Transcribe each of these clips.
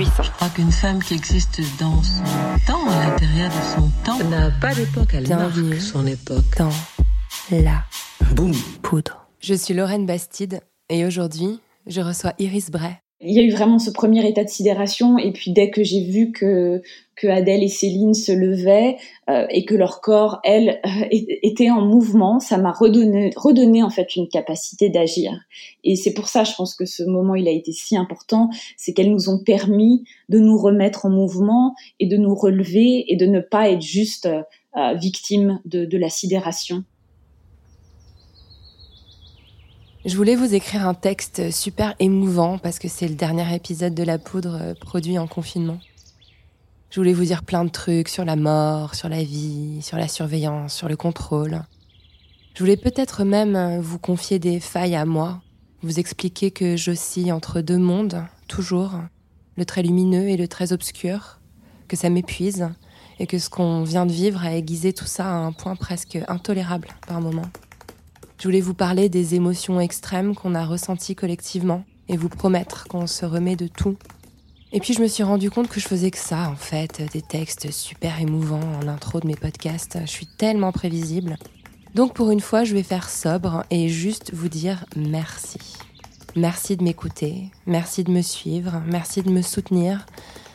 Je crois qu'une femme qui existe dans son temps, à l'intérieur de son temps, n'a pas d'époque, elle Bienvenue. marque son époque. Dans la Boum poudre. Je suis Lorraine Bastide et aujourd'hui, je reçois Iris Bray. Il y a eu vraiment ce premier état de sidération et puis dès que j'ai vu que que Adèle et Céline se levaient euh, et que leur corps, elles, euh, é- étaient en mouvement, ça m'a redonné redonné en fait une capacité d'agir. Et c'est pour ça, je pense que ce moment il a été si important, c'est qu'elles nous ont permis de nous remettre en mouvement et de nous relever et de ne pas être juste euh, victimes de, de la sidération. Je voulais vous écrire un texte super émouvant parce que c'est le dernier épisode de La Poudre euh, produit en confinement. Je voulais vous dire plein de trucs sur la mort, sur la vie, sur la surveillance, sur le contrôle. Je voulais peut-être même euh, vous confier des failles à moi, vous expliquer que j'oscille entre deux mondes, toujours, le très lumineux et le très obscur, que ça m'épuise et que ce qu'on vient de vivre a aiguisé tout ça à un point presque intolérable par moments. Je voulais vous parler des émotions extrêmes qu'on a ressenties collectivement et vous promettre qu'on se remet de tout. Et puis je me suis rendu compte que je faisais que ça en fait, des textes super émouvants en intro de mes podcasts. Je suis tellement prévisible. Donc pour une fois, je vais faire sobre et juste vous dire merci. Merci de m'écouter, merci de me suivre, merci de me soutenir,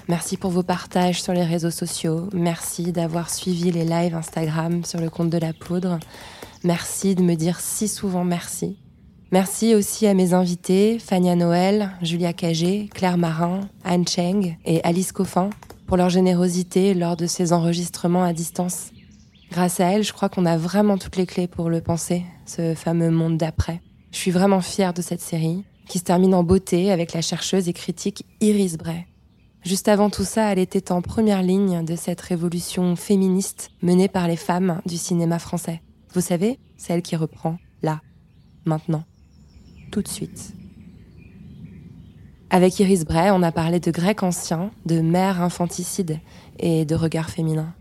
merci pour vos partages sur les réseaux sociaux, merci d'avoir suivi les lives Instagram sur le compte de la poudre. Merci de me dire si souvent merci. Merci aussi à mes invités, Fania Noël, Julia Cagé, Claire Marin, Anne Cheng et Alice Coffin, pour leur générosité lors de ces enregistrements à distance. Grâce à elles, je crois qu'on a vraiment toutes les clés pour le penser, ce fameux monde d'après. Je suis vraiment fière de cette série, qui se termine en beauté avec la chercheuse et critique Iris Bray. Juste avant tout ça, elle était en première ligne de cette révolution féministe menée par les femmes du cinéma français. Vous savez, celle qui reprend là, maintenant, tout de suite. Avec Iris Bray, on a parlé de grec ancien, de mère infanticide et de regard féminin.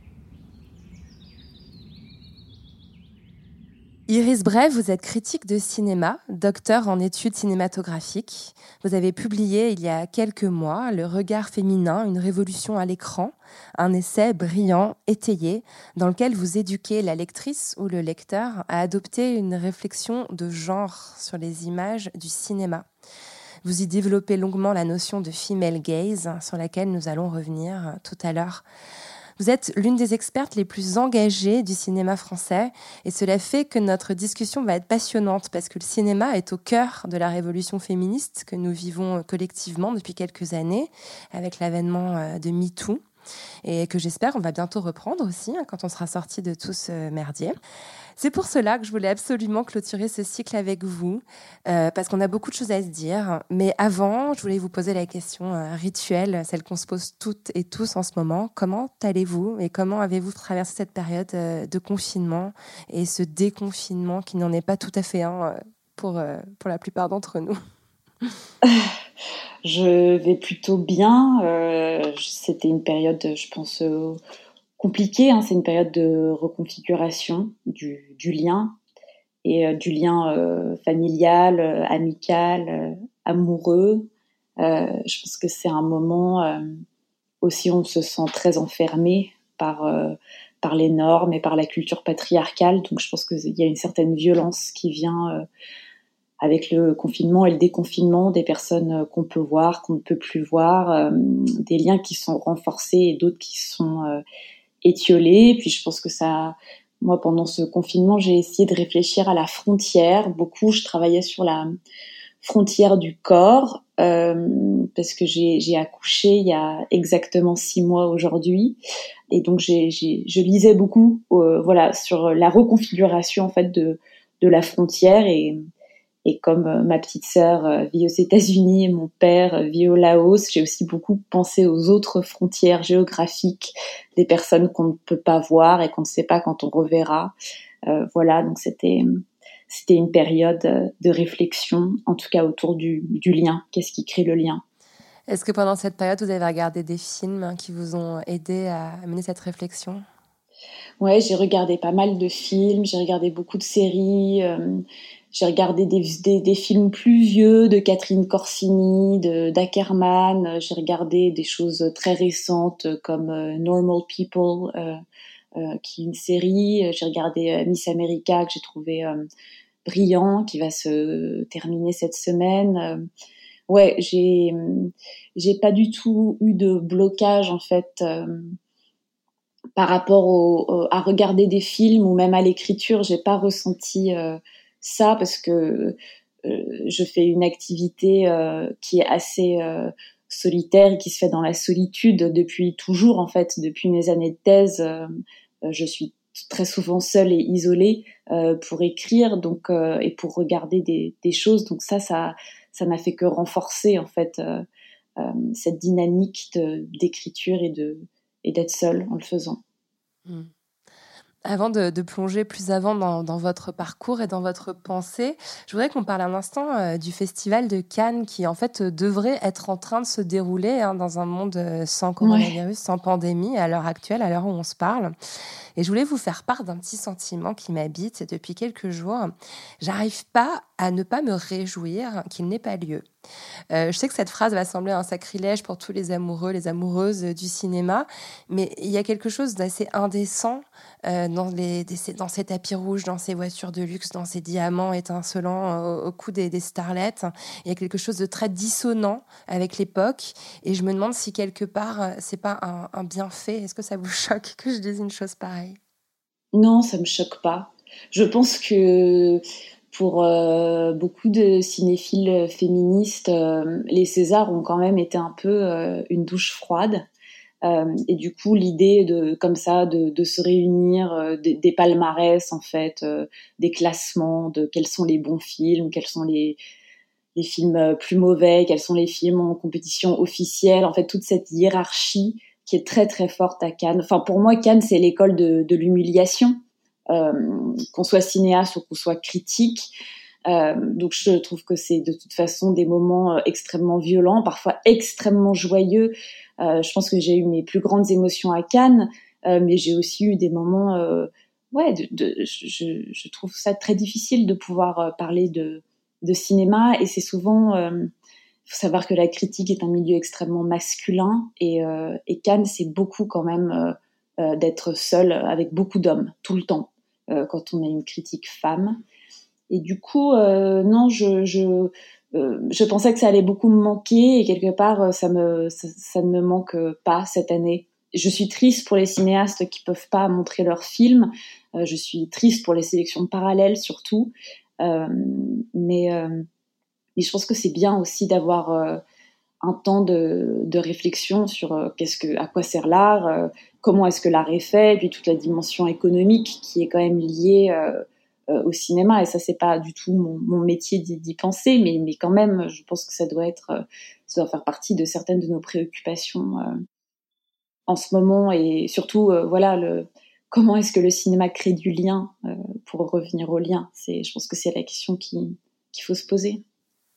Iris Bray, vous êtes critique de cinéma, docteur en études cinématographiques. Vous avez publié il y a quelques mois Le regard féminin, une révolution à l'écran, un essai brillant, étayé, dans lequel vous éduquez la lectrice ou le lecteur à adopter une réflexion de genre sur les images du cinéma. Vous y développez longuement la notion de female gaze, sur laquelle nous allons revenir tout à l'heure. Vous êtes l'une des expertes les plus engagées du cinéma français et cela fait que notre discussion va être passionnante parce que le cinéma est au cœur de la révolution féministe que nous vivons collectivement depuis quelques années avec l'avènement euh, de MeToo et que j'espère on va bientôt reprendre aussi hein, quand on sera sorti de tout ce merdier. C'est pour cela que je voulais absolument clôturer ce cycle avec vous, euh, parce qu'on a beaucoup de choses à se dire. Mais avant, je voulais vous poser la question euh, rituelle, celle qu'on se pose toutes et tous en ce moment. Comment allez-vous et comment avez-vous traversé cette période euh, de confinement et ce déconfinement qui n'en est pas tout à fait un pour, pour la plupart d'entre nous? Je vais plutôt bien. C'était une période, je pense, compliquée. hein. C'est une période de reconfiguration du, lien et euh, du lien euh, familial, euh, amical, amoureux. Je pense que c'est un moment aussi où on se sent très enfermé par par les normes et par la culture patriarcale. Donc je pense qu'il y a une certaine violence qui vient avec le confinement et le déconfinement des personnes qu'on peut voir, qu'on ne peut plus voir, des liens qui sont renforcés et d'autres qui sont étiolés. Puis je pense que ça, moi pendant ce confinement, j'ai essayé de réfléchir à la frontière. Beaucoup, je travaillais sur la frontière du corps euh, parce que j'ai accouché il y a exactement six mois aujourd'hui et donc j'ai- je lisais beaucoup euh, voilà sur la reconfiguration en fait de de la frontière et Et comme ma petite sœur vit aux États-Unis et mon père vit au Laos, j'ai aussi beaucoup pensé aux autres frontières géographiques des personnes qu'on ne peut pas voir et qu'on ne sait pas quand on reverra. voilà, donc c'était c'était une période de réflexion, en tout cas autour du, du lien. Qu'est-ce qui crée le lien? Est-ce que pendant cette période, vous avez regardé des films qui vous ont aidé à mener cette réflexion? Ouais, j'ai regardé pas mal de films, j'ai regardé beaucoup de séries, euh, j'ai regardé des, des, films plus vieux de Catherine Corsini, d'Ackerman, j'ai regardé des choses très récentes comme euh, Normal People, euh, qui est une série, j'ai regardé Miss America que j'ai trouvé brillant, qui va se terminer cette semaine. ouais, j'ai j'ai pas du tout eu de blocage en fait par rapport au, à regarder des films ou même à l'écriture, j'ai pas ressenti euh, ça parce que euh, je fais une activité euh, qui est assez solitaire et qui se fait dans la solitude depuis toujours en fait, depuis mes années de thèse. je suis très souvent seule et isolée pour écrire donc et pour regarder des, choses. Donc ça, ça, ça n'a fait que renforcer en fait cette dynamique d'écriture et d'être seule en le faisant. Hmm. Avant de, plonger plus avant dans, votre parcours et dans votre pensée, je voudrais qu'on parle un instant euh, du festival de Cannes qui en fait devrait être en train de se dérouler hein, dans un monde euh, sans coronavirus, sans pandémie à l'heure actuelle, à l'heure où on se parle. Et je voulais vous faire part d'un petit sentiment qui m'habite depuis quelques jours. J'arrive pas à ne pas me réjouir qu'il n'ait pas lieu. Euh, je sais que cette phrase va sembler un sacrilège pour tous les amoureux, les amoureuses du cinéma, mais il y a quelque chose d'assez indécent euh, dans, les, dans ces tapis rouges, dans ces voitures de luxe, dans ces diamants étincelants au, cou des, des starlettes. Il y a quelque chose de très dissonant avec l'époque, et je me demande si quelque part c'est pas un, un bienfait. Est-ce que ça vous choque que je dise une chose pareille? Non, ça me choque pas. Je pense que pour euh, beaucoup de cinéphiles féministes, euh, les Césars ont quand même été un peu euh, une douche froide. et du coup, l'idée de comme ça de, de se réunir, des, des, palmarès en fait, des classements de quels sont les bons films, quels sont les les films plus mauvais, quels sont les films en compétition officielle, en fait toute cette hiérarchie qui est très très forte à Cannes. Enfin pour moi, Cannes c'est l'école de, de l'humiliation. Euh, qu'on soit cinéaste ou qu'on soit critique. Euh, donc je trouve que c'est de toute façon des moments euh, extrêmement violents, parfois extrêmement joyeux. je pense que j'ai eu mes plus grandes émotions à Cannes, mais j'ai aussi eu des moments, ouais, de, je, je, trouve ça très difficile de pouvoir parler de, de cinéma et c'est souvent, il faut savoir que la critique est un milieu extrêmement masculin et, et Cannes c'est beaucoup quand même d'être seul avec beaucoup d'hommes tout le temps. Euh, quand on a une critique femme. Et du coup, euh, non, je, je, euh, pensais que ça allait beaucoup me manquer et quelque part, ça, me, ça, ne me manque pas cette année. Je suis triste pour les cinéastes qui peuvent pas montrer leurs films. je suis triste pour les sélections parallèles surtout. mais, mais je pense que c'est bien aussi d'avoir un temps de, de réflexion sur qu'est-ce que, à quoi sert l'art, comment est-ce que l'art est fait, puis toute la dimension économique qui est quand même liée euh, euh, au cinéma. Et ça, c'est pas du tout mon, métier d'y penser, mais, quand même, je pense que ça doit être, euh, ça doit faire partie de certaines de nos préoccupations en ce moment, et surtout, voilà, le, comment est-ce que le cinéma crée du lien pour revenir au lien? C'est, je pense que c'est la question qu'il faut se poser.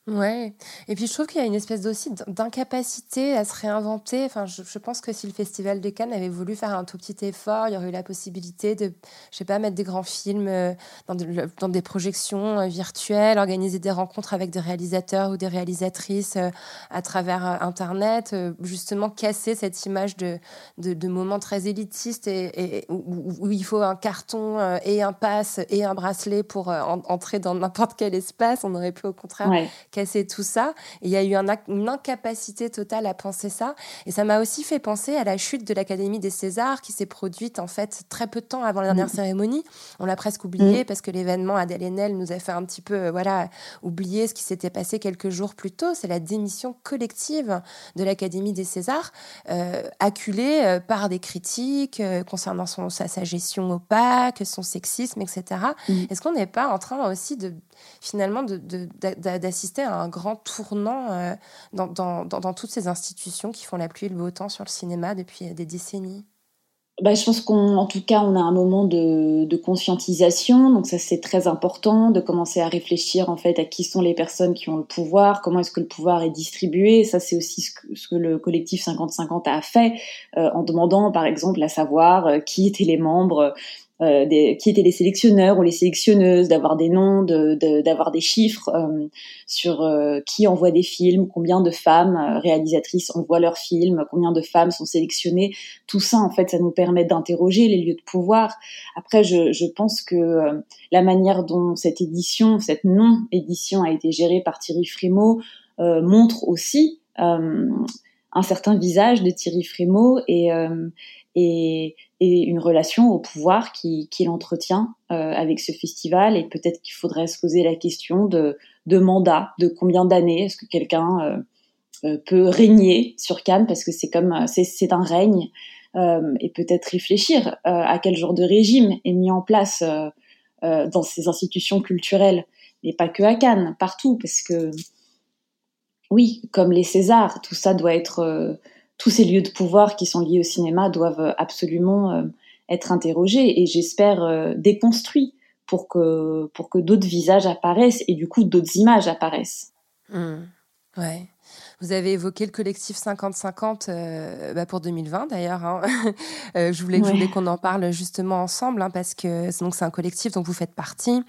Ouais, et puis je trouve qu'il y a une espèce aussi d'incapacité à se réinventer. Enfin, je, pense que si le Festival de Cannes avait voulu faire un tout petit effort, il y aurait eu la possibilité de, je sais pas, mettre des grands films euh, dans, des projections euh, virtuelles, organiser des rencontres avec des réalisateurs ou des réalisatrices euh, à travers Internet, justement casser cette image de, de, moments très élitistes et, où, il faut un carton et un pass et un bracelet pour entrer dans n'importe quel espace. On aurait pu au contraire casser tout ça. il y a eu une incapacité totale à penser ça. Et ça m'a aussi fait penser à la chute de l'Académie des Césars qui s'est produite en fait très peu de temps avant la dernière mm. cérémonie. On l'a presque oublié mm. parce que l'événement Adèle Haenel nous a fait un petit peu euh, voilà oublier ce qui s'était passé quelques jours plus tôt. C'est la démission collective de l'Académie des Césars, euh, acculée euh, par des critiques concernant son, sa, sa, gestion opaque, son sexisme, etc. Mm. Est-ce qu'on n'est pas en train aussi de finalement d'assister à un grand tournant dans, dans, toutes ces institutions qui font la pluie et le beau temps sur le cinéma depuis des décennies bah, je pense qu'en tout cas, on a un moment de, conscientisation, donc ça c'est très important de commencer à réfléchir en fait à qui sont les personnes qui ont le pouvoir, comment est-ce que le pouvoir est distribué. Ça c'est aussi ce que, le collectif 50-50 a fait euh, en demandant par exemple à savoir euh, qui étaient les membres euh, des, qui étaient les sélectionneurs ou les sélectionneuses, d'avoir des noms, d'avoir de, des chiffres euh, sur euh, qui envoie des films, combien de femmes réalisatrices envoient leurs films, combien de femmes sont sélectionnées. Tout ça, en fait, ça nous permet d'interroger les lieux de pouvoir. Après, je, je pense que la manière dont cette édition, cette non-édition a été gérée par Thierry Frémaux montre aussi un certain visage de Thierry Frémaux et, et, une relation au pouvoir qu'il qui entretient euh, avec ce festival. Et peut-être qu'il faudrait se poser la question de, de mandat, de combien d'années est-ce que quelqu'un euh, euh, peut régner sur Cannes, parce que c'est comme c'est un règne, et peut-être réfléchir à quel genre de régime est mis en place dans ces institutions culturelles, mais pas que à Cannes, partout, parce que oui, comme les Césars, tout ça doit être tous ces lieux de pouvoir qui sont liés au cinéma doivent absolument euh, être interrogés et j'espère euh, déconstruits pour que, pour que d'autres visages apparaissent et du coup d'autres images apparaissent. Mmh. Ouais. Vous avez évoqué le collectif 50-50 euh, bah pour 2020 d'ailleurs. Hein. euh, je voulais, voulais qu'on en parle justement ensemble hein, parce que donc c'est un collectif dont vous faites partie,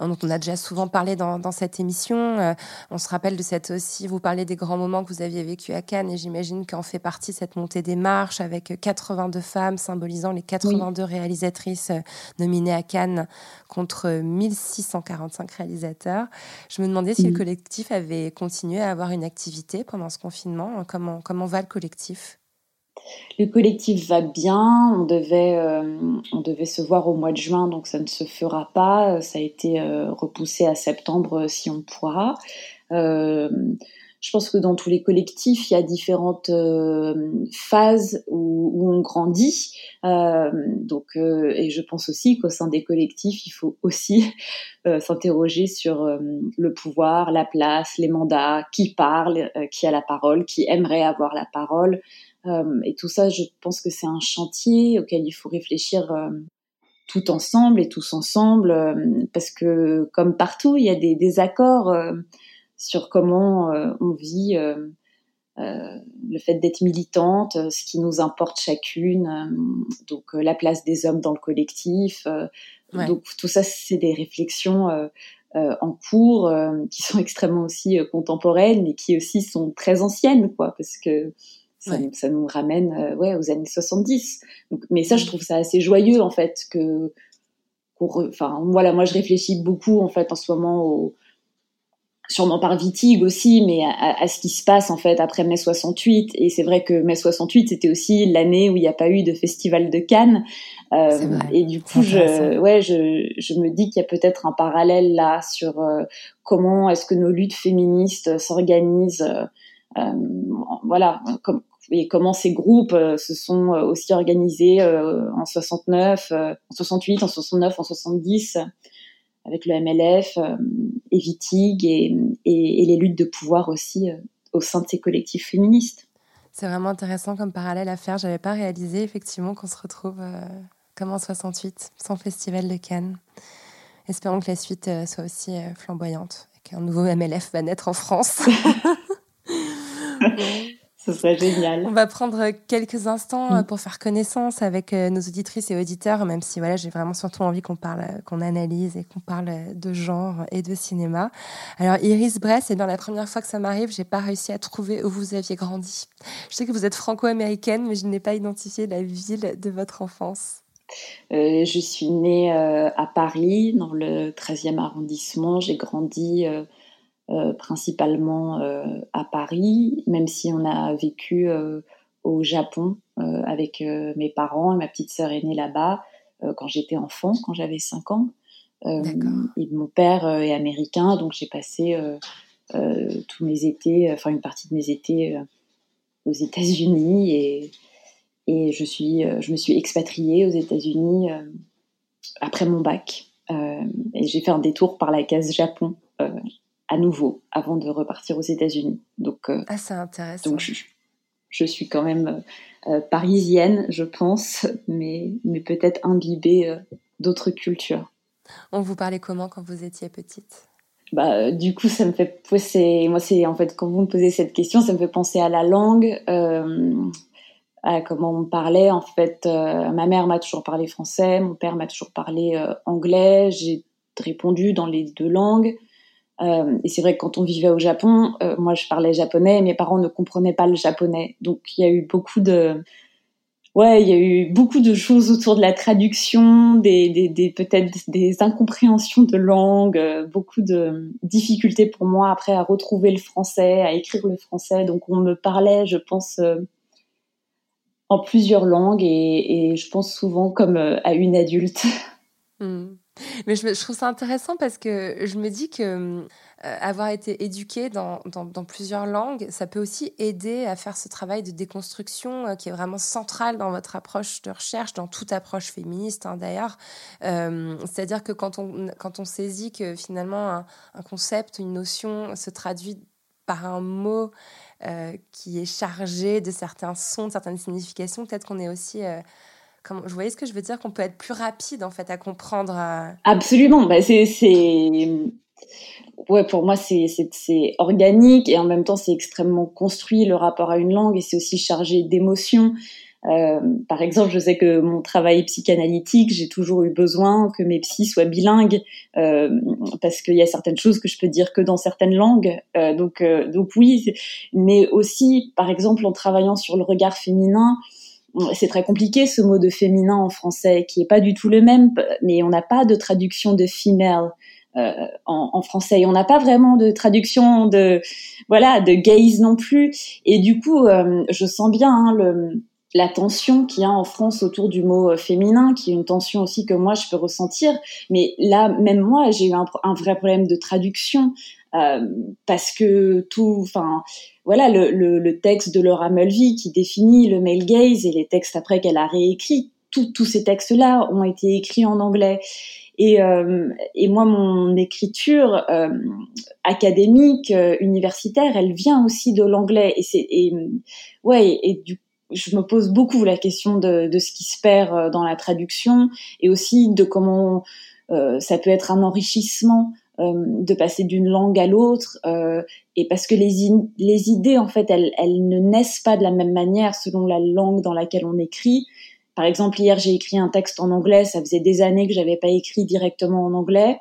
hein, dont on a déjà souvent parlé dans, dans cette émission. Euh, on se rappelle de cette aussi. Vous parlez des grands moments que vous aviez vécu à Cannes et j'imagine qu'en fait partie cette montée des marches avec 82 femmes symbolisant les 82 réalisatrices nominées à Cannes contre 1645 réalisateurs. Je me demandais si le collectif avait continué à avoir une activité pendant ce confinement Comment, comment va le collectif? Le collectif va bien. On devait, euh, on devait se voir au mois de juin, donc ça ne se fera pas. Ça a été euh, repoussé à septembre si on pourra. Euh, je pense que dans tous les collectifs, il y a différentes euh, phases où, on grandit. Euh, donc, euh, et je pense aussi qu'au sein des collectifs, il faut aussi euh, s'interroger sur euh, le pouvoir, la place, les mandats, qui parle, qui a la parole, qui aimerait avoir la parole. et tout ça, je pense que c'est un chantier auquel il faut réfléchir tout ensemble et tous ensemble, parce que comme partout, il y a des, des accords sur comment euh, on vit euh, euh, le fait d'être militante, ce qui nous importe chacune, donc la place des hommes dans le collectif. Donc tout ça, c'est des réflexions en cours qui sont extrêmement aussi contemporaines, mais qui aussi sont très anciennes, quoi, parce que ça, ça nous ramène ouais, aux années 70. Donc, mais ça, je trouve ça assez joyeux, en fait, que, enfin, voilà, moi, je réfléchis beaucoup, en fait, en ce moment au, sûrement par Vitig aussi, mais à, ce qui se passe en fait après mai 68. Et c'est vrai que mai 68, c'était aussi l'année où il n'y a pas eu de festival de Cannes. Euh, et du coup, je, ouais, je, je me dis qu'il y a peut-être un parallèle là sur euh, comment est-ce que nos luttes féministes s'organisent. Euh, euh voilà, comme, et comment ces groupes euh, se sont aussi organisés en 69, en 68, en 69, en 70 avec le MLF euh, et Vitig et, et, les luttes de pouvoir aussi euh, au sein de ces collectifs féministes. C'est vraiment intéressant comme parallèle à faire. J'avais pas réalisé effectivement qu'on se retrouve euh, comme en 68, sans festival de Cannes. Espérons que la suite soit aussi flamboyante et qu'un nouveau MLF va naître en France. Ce serait génial. On va prendre quelques instants euh, pour faire connaissance avec euh, nos auditrices et auditeurs, même si voilà, j'ai vraiment surtout envie qu'on parle, euh, qu'on analyse et qu'on parle de genre et de cinéma. Alors Iris Bress, c'est bien la première fois que ça m'arrive, j'ai pas réussi à trouver où vous aviez grandi. Je sais que vous êtes franco-américaine, mais je n'ai pas identifié la ville de votre enfance. je suis née à Paris, dans le 13e arrondissement. J'ai grandi euh, principalement euh, à Paris, même si on a vécu euh, au Japon avec mes parents et ma petite sœur est née là-bas quand j'étais enfant, quand j'avais 5 ans. et mon père est américain, donc j'ai passé tous mes étés, enfin une partie de mes étés aux États-Unis et, et je, suis, je me suis expatriée aux États-Unis après mon bac. et j'ai fait un détour par la case Japon à nouveau avant de repartir aux États-Unis. Donc, ah, c'est intéressant. Donc, je, je, suis quand même parisienne, je pense, mais, mais peut-être imbibée d'autres cultures. On vous parlait comment quand vous étiez petite? Bah, du coup, ça me fait c'est moi c'est en fait quand vous me posez cette question, ça me fait penser à la langue, euh, à comment on me parlait. En fait, euh, ma mère m'a toujours parlé français, mon père m'a toujours parlé euh, anglais. J'ai répondu dans les deux langues. Et c'est vrai que quand on vivait au Japon, moi je parlais japonais, et mes parents ne comprenaient pas le japonais, donc il y a eu beaucoup de ouais, il y a eu beaucoup de choses autour de la traduction, des, des, des peut-être des incompréhensions de langue, euh, beaucoup de difficultés pour moi après à retrouver le français, à écrire le français. Donc on me parlait, je pense, euh, en plusieurs langues et, je pense souvent comme euh, à une adulte. Hmm. Mais je, trouve ça intéressant parce que je me dis que euh, avoir été éduqué dans, plusieurs langues, ça peut aussi aider à faire ce travail de déconstruction euh, qui est vraiment central dans votre approche de recherche, dans toute approche féministe hein, d'ailleurs. Euh, c'est-à-dire que quand on, saisit que finalement un, concept, une notion se traduit par un mot qui est chargé de certains sons, de certaines significations, peut-être qu'on est aussi... Comment, vous voyez ce que je veux dire Qu'on peut être plus rapide en fait à comprendre. Absolument. Bah, c'est ouais, pour moi, c'est organique et en même temps, c'est extrêmement construit le rapport à une langue et c'est aussi chargé d'émotions. Euh, par exemple, je sais que mon travail psychanalytique, j'ai toujours eu besoin que mes psys soient bilingues euh, parce qu'il y a certaines choses que je peux dire que dans certaines langues. Euh, donc, euh, donc oui, mais aussi, par exemple, en travaillant sur le regard féminin, c'est très compliqué ce mot de féminin en français qui est pas du tout le même, mais on n'a pas de traduction de female. Euh, en, en, français. On n'a pas vraiment de traduction de voilà de gaze non plus. Et du coup, euh, je sens bien hein, le, la tension qu'il y a en France autour du mot euh, féminin, qui est une tension aussi que moi je peux ressentir. Mais là, même moi, j'ai eu un, un, vrai problème de traduction parce que tout, enfin, voilà, le, le, le, texte de Laura Mulvey qui définit le male gaze et les textes après qu'elle a réécrit, tous ces textes-là ont été écrits en anglais. Et, euh, et moi, mon écriture euh, académique, euh, universitaire, elle vient aussi de l'anglais. Et c'est, et, ouais, et, du je me pose beaucoup la question de, de, ce qui se perd dans la traduction et aussi de comment ça peut être un enrichissement de passer d'une langue à l'autre et parce que les, les idées en fait elles, elles ne naissent pas de la même manière selon la langue dans laquelle on écrit par exemple, hier, j'ai écrit un texte en anglais. Ça faisait des années que j'avais pas écrit directement en anglais.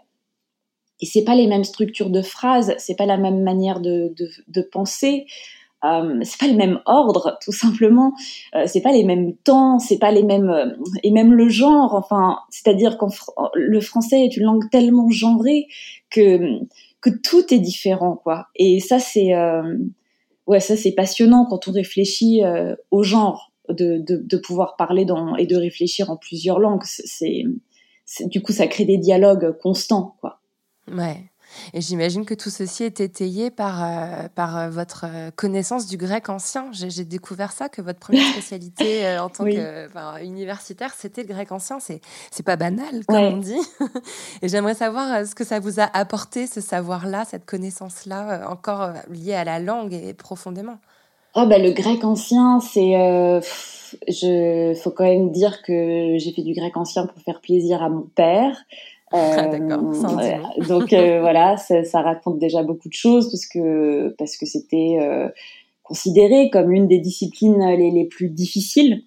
Et c'est pas les mêmes structures de phrases, c'est pas la même manière de, de, de penser. Euh, c'est pas le même ordre, tout simplement. Euh, c'est pas les mêmes temps, c'est pas les mêmes euh, et même le genre. Enfin, c'est-à-dire que le français est une langue tellement genrée que que tout est différent, quoi. Et ça, c'est euh, ouais, ça c'est passionnant quand on réfléchit euh, au genre de, de, de, pouvoir parler dans, et de réfléchir en plusieurs langues. C'est, du coup, ça crée des dialogues constants, quoi. Ouais. Et j'imagine que tout ceci est étayé par, euh, par euh, votre euh, connaissance du grec ancien. J'ai découvert ça, que votre première spécialité en tant que universitaire, c'était le grec ancien. C'est pas banal, comme on dit. Et j'aimerais savoir ce que ça vous a apporté, ce savoir-là, cette connaissance-là, encore liée à la langue et profondément. Oh bah le grec ancien, c'est euh, je faut quand même dire que j'ai fait du grec ancien pour faire plaisir à mon père. Ah, d'accord. Euh, donc euh, voilà, ça, ça, raconte déjà beaucoup de choses parce que parce que c'était euh, considéré comme une des disciplines les, les plus difficiles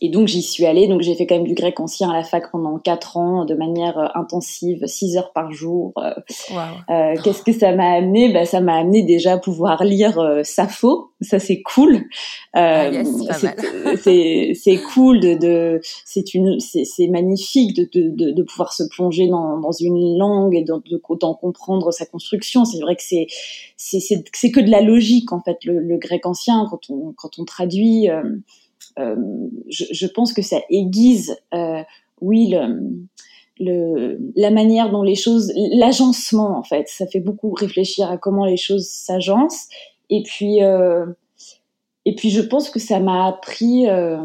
et donc j'y suis allée, donc j'ai fait quand même du grec ancien à la fac pendant quatre ans de manière euh, intensive, six heures par jour. Euh, euh Qu'est-ce que ça m'a amené? Bah, Ça m'a amené déjà à pouvoir lire euh, Sappho, ça c'est cool. Ah, c'est cool de, de c'est une c'est magnifique de, de, de, pouvoir se plonger dans, dans une langue et d'en comprendre sa construction. C'est vrai que c'est c'est que de la logique en fait le, le grec ancien quand on quand on traduit. Euh, je, je, pense que ça aiguise, euh, oui, la manière dont les choses, l'agencement en fait, ça fait beaucoup réfléchir à comment les choses s'agencent. Et puis, euh, et puis je pense que ça m'a appris euh,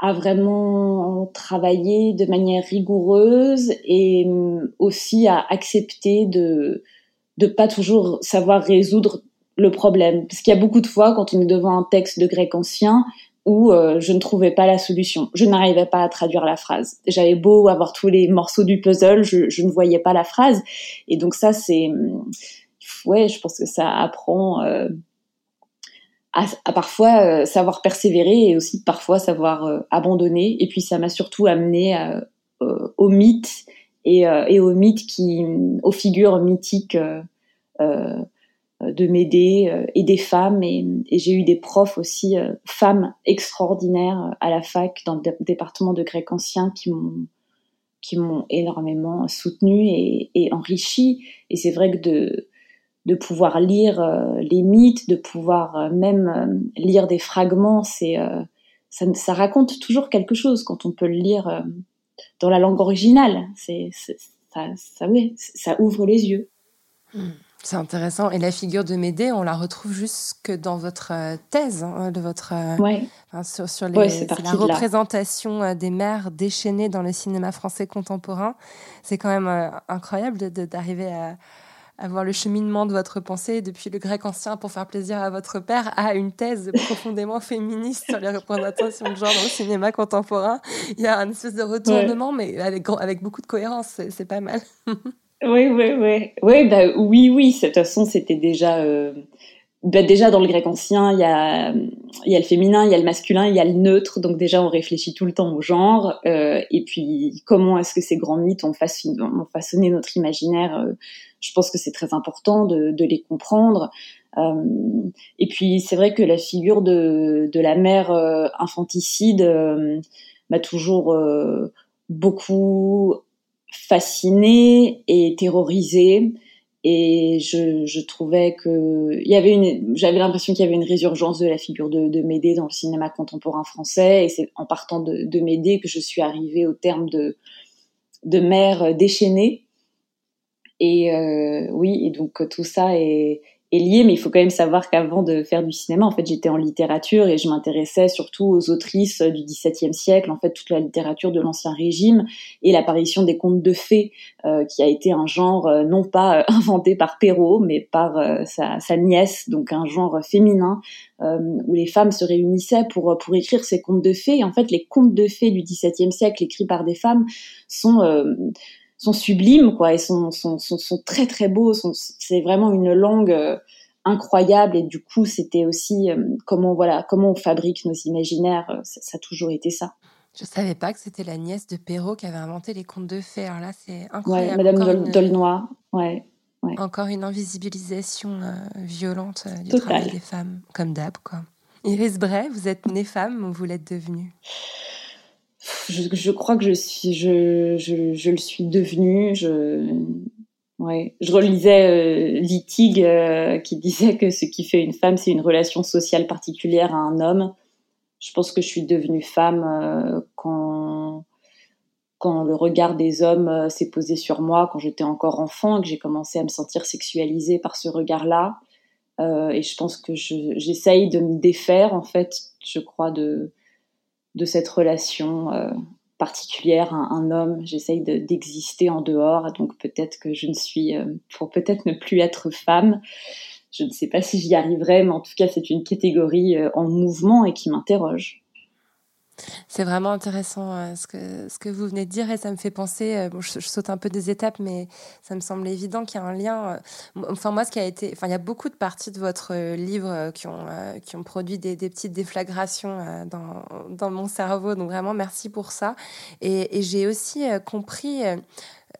à vraiment travailler de manière rigoureuse et aussi à accepter de de pas toujours savoir résoudre le problème. Parce qu'il y a beaucoup de fois, quand on est devant un texte de grec ancien, où euh, je ne trouvais pas la solution. Je n'arrivais pas à traduire la phrase. J'avais beau avoir tous les morceaux du puzzle, je, je ne voyais pas la phrase. Et donc ça, c'est... Ouais, je pense que ça apprend euh, à, à, parfois euh, savoir persévérer et aussi parfois savoir euh, abandonner. Et puis ça m'a surtout amené au mythe et, et aux mythes qui... aux figures mythiques euh, de m'aider euh, et des femmes. Et, j'ai eu des profs aussi euh, femmes extraordinaires à la fac dans le département de grec ancien qui m'ont qui m'ont énormément soutenu et, et enrichi et c'est vrai que de de pouvoir lire les mythes de pouvoir même lire des fragments c'est ça, ça, raconte toujours quelque chose quand on peut le lire dans la langue originale. C'est ça ça, oui, ça ouvre les yeux. Hmm. C'est intéressant. Et la figure de Médée, on la retrouve jusque dans votre euh, thèse, hein, de votre, euh, sur, sur les, la représentation euh, des mères déchaînées dans le cinéma français contemporain. C'est quand même incroyable d'arriver à, à, voir le cheminement de votre pensée depuis le grec ancien pour faire plaisir à votre père à une thèse profondément féministe sur les représentations de genre dans le cinéma contemporain. Il y a un espèce de retournement, mais avec, avec beaucoup de cohérence. C'est pas mal. Oui, oui, oui. Oui, bah, oui, oui. De toute façon, c'était déjà. Euh, bah, déjà, dans le grec ancien, il y a, y a le féminin, il y a le masculin, il y a le neutre. Donc, déjà, on réfléchit tout le temps au genre. Euh, et puis, comment est-ce que ces grands mythes ont, ont façonné notre imaginaire euh, Je pense que c'est très important de, de les comprendre. Euh, et puis, c'est vrai que la figure de, de la mère euh, infanticide m'a toujours beaucoup fascinée et terrorisée. Et je, je trouvais que il y avait une j'avais l'impression qu'il y avait une résurgence de la figure de, Médée dans le cinéma contemporain français. Et c'est en partant de, Médée que je suis arrivée au terme de de mère déchaînée. Et euh, oui et donc tout ça est est lié, mais il faut quand même savoir qu'avant de faire du cinéma, en fait, j'étais en littérature et je m'intéressais surtout aux autrices du XVIIe siècle, en fait, toute la littérature de l'Ancien Régime et l'apparition des contes de fées, euh, qui a été un genre euh, non pas euh, inventé par Perrault, mais par sa, sa, nièce, donc un genre féminin où les femmes se réunissaient pour pour écrire ces contes de fées. Et en fait, les contes de fées du XVIIe siècle écrits par des femmes sont sont sublimes quoi et sont sont, sont, sont très très beaux c'est vraiment une langue euh, incroyable et du coup c'était aussi euh, comment voilà comment on fabrique nos imaginaires euh, ça, ça, a toujours été ça. Je savais pas que c'était la nièce de Perrault qui avait inventé les contes de fées. Alors là c'est incroyable. Ouais, Madame Dolnoy ouais, ouais, encore une invisibilisation violente du travail des femmes comme d'hab quoi. Iris Bray vous êtes née femme ou vous l'êtes devenue? Je, crois que je suis, je, je, je le suis devenue. Je, ouais, je relisais euh, Litig euh, qui disait que ce qui fait une femme, c'est une relation sociale particulière à un homme. Je pense que je suis devenue femme euh, quand quand le regard des hommes euh, s'est posé sur moi, quand j'étais encore enfant, que j'ai commencé à me sentir sexualisée par ce regard-là. Et je pense que j'essaye de me défaire, en fait, je crois, de, de cette relation euh, particulière à un homme. J'essaye d'exister en dehors, donc peut-être que je ne suis, euh, pour peut-être ne plus être femme. Je ne sais pas si j'y arriverai, mais en tout cas, c'est une catégorie euh, en mouvement et qui m'interroge. C'est vraiment intéressant euh, ce, que, ce que vous venez de dire et ça me fait penser, euh, bon, je, saute un peu des étapes, mais ça me semble évident qu'il y a un lien. Euh, enfin, moi, ce qui a été. Enfin, il y a beaucoup de parties de votre livre qui ont, qui ont produit des, petites déflagrations dans, dans, mon cerveau. Donc, vraiment, merci pour ça. Et j'ai aussi compris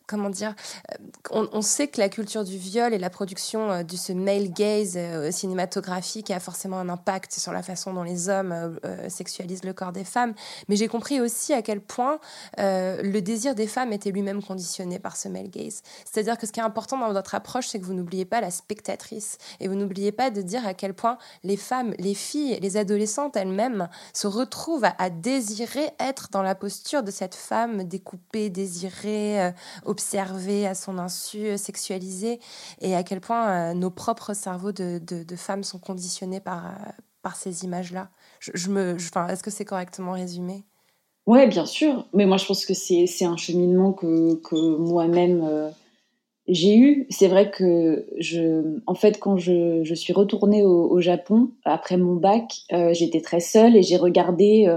comment dire, euh, on, sait que la culture du viol et la production euh, de ce male gaze euh, cinématographique a forcément un impact sur la façon dont les hommes sexualisent le corps des femmes. Mais j'ai compris aussi à quel point le désir des femmes était lui-même conditionné par ce male gaze. C'est-à-dire que ce qui est important dans votre approche, c'est que vous n'oubliez pas la spectatrice et vous n'oubliez pas de dire à quel point les femmes, les filles, les adolescentes elles-mêmes se retrouvent à, à, désirer être dans la posture de cette femme découpée, désirée, observer à son insu, euh, sexualiser, et à quel point euh, nos propres cerveaux de, femmes sont conditionnés par, euh, par ces images-là. Est-ce que c'est correctement résumé? Ouais, bien sûr. Mais moi, je pense que c'est un cheminement que, que moi-même j'ai eu. C'est vrai que, je, en fait, quand je, je suis retournée au, Japon après mon bac, j'étais très seule et j'ai regardé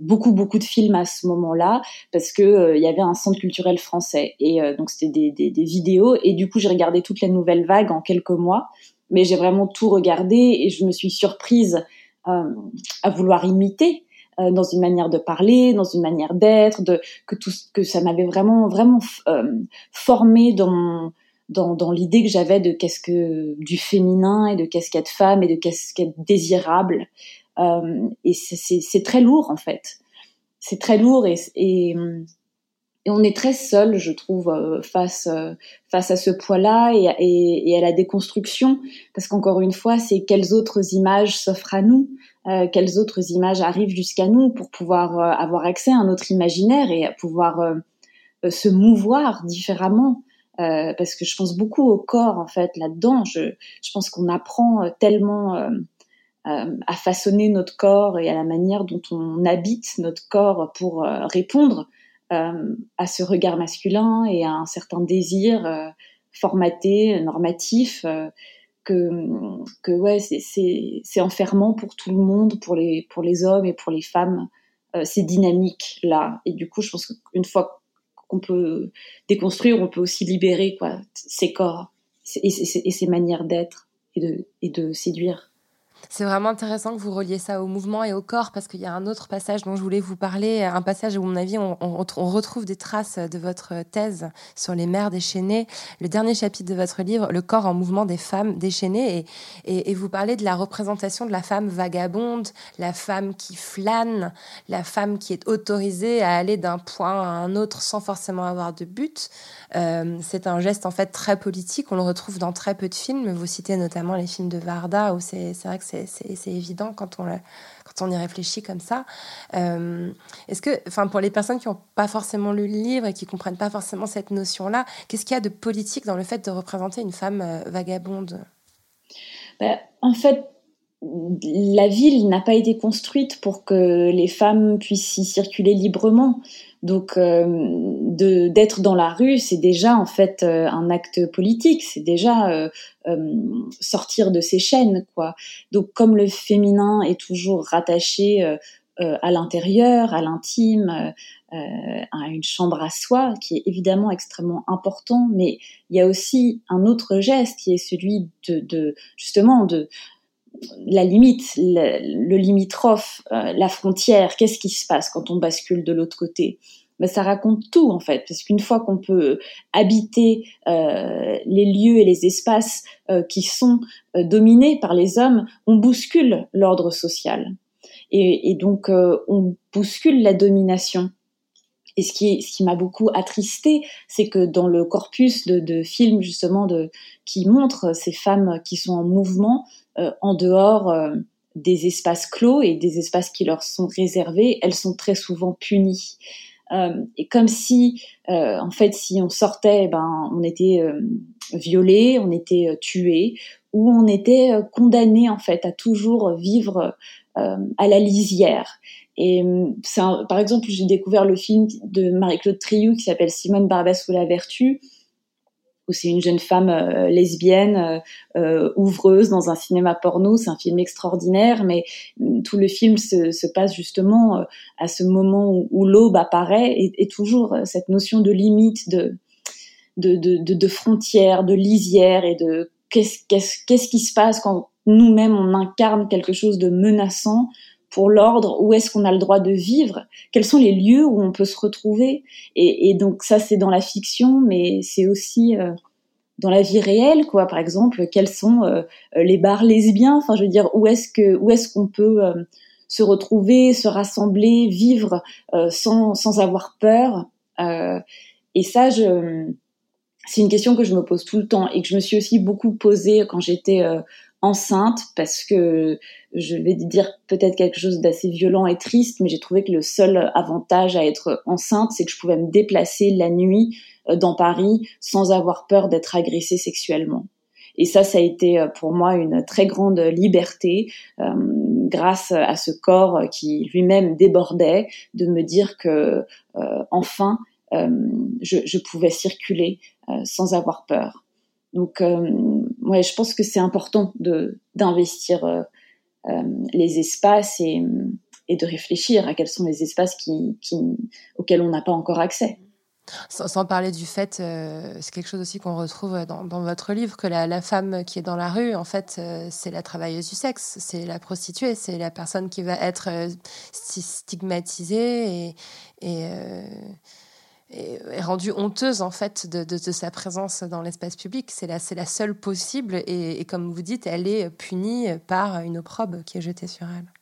beaucoup, beaucoup de films à ce moment-là parce que euh, il y avait un centre culturel français. Et euh, donc, c'était des, des, des, vidéos. Et du coup, j'ai regardé toutes les nouvelles vagues en quelques mois. Mais j'ai vraiment tout regardé et je me suis surprise à vouloir imiter euh, dans une manière de parler, dans une manière d'être, de que tout que ça m'avait vraiment vraiment euh, formé dans dans, dans l'idée que j'avais de qu'est-ce que du féminin et de qu'est-ce qu'être femme et de qu'est-ce qu'être désirable. Euh, et c'est très lourd en fait. C'est très lourd et, on est très seul, je trouve, euh, face face à ce poids-là et, à la déconstruction, parce qu'encore une fois, c'est quelles autres images s'offrent à nous, euh, quelles autres images arrivent jusqu'à nous pour pouvoir euh, avoir accès à un autre imaginaire et pouvoir euh, se mouvoir différemment. parce que je pense beaucoup au corps en fait là-dedans. Je pense qu'on apprend tellement à façonner notre corps et à la manière dont on habite notre corps pour répondre à ce regard masculin et à un certain désir formaté, normatif que, que ouais, c'est enfermant pour tout le monde, pour les, pour les hommes et pour les femmes, euh, ces dynamiques-là. Et du coup, je pense qu'une fois qu'on peut déconstruire, on peut aussi libérer quoi, ces corps et, et, et ces manières d'être et de, et de séduire. C'est vraiment intéressant que vous reliez ça au mouvement et au corps parce qu'il y a un autre passage dont je voulais vous parler, un passage où, à mon avis, on, retrouve des traces de votre thèse sur les mères déchaînées. Le dernier chapitre de votre livre, Le corps en mouvement des femmes déchaînées, et, et, et vous parlez de la représentation de la femme vagabonde, la femme qui flâne, la femme qui est autorisée à aller d'un point à un autre sans forcément avoir de but. Euh, c'est un geste en fait très politique. On le retrouve dans très peu de films. Vous citez notamment les films de Varda où c'est vrai que c'est évident quand on, quand on y réfléchit comme ça. Euh, Est-ce que, enfin, pour les personnes qui n'ont pas forcément lu le livre et qui comprennent pas forcément cette notion-là, qu'est-ce qu'il y a de politique dans le fait de représenter une femme euh, vagabonde? Ben, En fait, la ville n'a pas été construite pour que les femmes puissent y circuler librement. Donc, euh, d'être dans la rue, c'est déjà en fait euh, un acte politique, c'est déjà euh, euh, sortir de ses chaînes, quoi. Donc, comme le féminin est toujours rattaché euh, à l'intérieur, à l'intime, à une chambre à soi, qui est évidemment extrêmement important, mais il y a aussi un autre geste qui est celui de, de justement de la limite, le, le limitrophe, euh, la frontière, qu'est-ce qui se passe quand on bascule de l'autre côté? Ben, ça raconte tout en fait, parce qu'une fois qu'on peut habiter euh, les lieux et les espaces euh, qui sont euh, dominés par les hommes, on bouscule l'ordre social. Et, et donc euh, on bouscule la domination. Et ce qui, m'a beaucoup attristé, c'est que dans le corpus de, films justement qui montrent ces femmes qui sont en mouvement euh, en dehors euh, des espaces clos et des espaces qui leur sont réservés, elles sont très souvent punies. Euh, et comme si, en fait, si on sortait, ben, on était violé, on était tué, ou on était condamné en fait à toujours vivre à la lisière. Et un, par exemple, j'ai découvert le film de Marie-Claude Triou qui s'appelle Simone Barbès ou la vertu, où c'est une jeune femme euh, lesbienne euh, euh, ouvreuse dans un cinéma porno. C'est un film extraordinaire, mais mm, tout le film se, se passe justement à ce moment où, l'aube apparaît et, toujours cette notion de limite, de de, de, de, de lisière et de qu'est-ce qui se passe quand nous-mêmes on incarne quelque chose de menaçant pour l'ordre, où est-ce qu'on a le droit de vivre, quels sont les lieux où on peut se retrouver. Et, donc ça, c'est dans la fiction, mais c'est aussi euh, dans la vie réelle, quoi. Par exemple, quels sont euh, les bars lesbiens? Enfin, je veux dire, où est-ce que où est-ce qu'on peut euh, se retrouver, se rassembler, vivre euh, sans sans avoir peur? Et ça, c'est une question que je me pose tout le temps et que je me suis aussi beaucoup posée quand j'étais enceinte parce que je vais dire peut-être quelque chose d'assez violent et triste, mais j'ai trouvé que le seul avantage à être enceinte, c'est que je pouvais me déplacer la nuit euh, dans Paris sans avoir peur d'être agressée sexuellement. Et ça, ça a été pour moi une très grande liberté, grâce à ce corps qui lui-même débordait, de me dire que enfin, je, pouvais circuler sans avoir peur. Donc, ouais, je pense que c'est important de d'investir les espaces et et de réfléchir à quels sont les espaces qui, auxquels on n'a pas encore accès. Sans, parler du fait, euh, c'est quelque chose aussi qu'on retrouve dans, votre livre, que la, femme qui est dans la rue, en fait, euh, c'est la travailleuse du sexe, c'est la prostituée, c'est la personne qui va être euh, stigmatisée et, et, rendue honteuse, en fait, de, sa présence dans l'espace public. C'est la, la seule possible et, et, comme vous dites, elle est punie par une opprobe qui est jetée sur elle.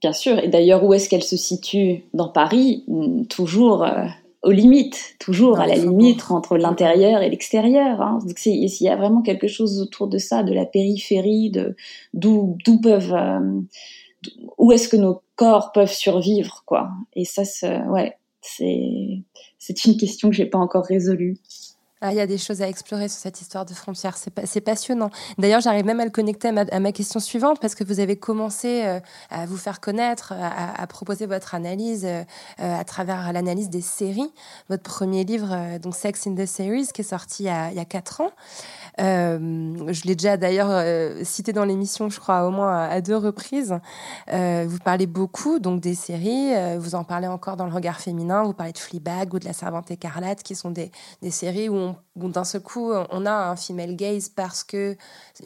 Bien sûr. Et d'ailleurs, où est-ce qu'elle se situe dans Paris? Toujours euh, aux limites, toujours à la limite entre l'intérieur et l'extérieur. Hein. Donc il y a vraiment quelque chose autour de ça, de la périphérie, de d'où d'où peuvent euh, où est-ce que nos corps peuvent survivre, quoi. Et ça, ouais, c'est une question que j'ai pas encore résolue. Ah, il y a des choses à explorer sur cette histoire de frontières. C'est passionnant. D'ailleurs, j'arrive même à le connecter à ma, question suivante parce que vous avez commencé euh, à vous faire connaître, à, proposer votre analyse euh, à travers l'analyse des séries. Votre premier livre, euh, donc Sex in the Series, qui est sorti il y a, quatre ans. Euh, je l'ai déjà d'ailleurs euh, cité dans l'émission, je crois, au moins à, deux reprises. Euh, vous parlez beaucoup donc des séries, vous en parlez encore dans le regard féminin, vous parlez de Fleabag ou de La Servante écarlate, qui sont des, des séries où, on, d'un seul coup on a un female gaze parce que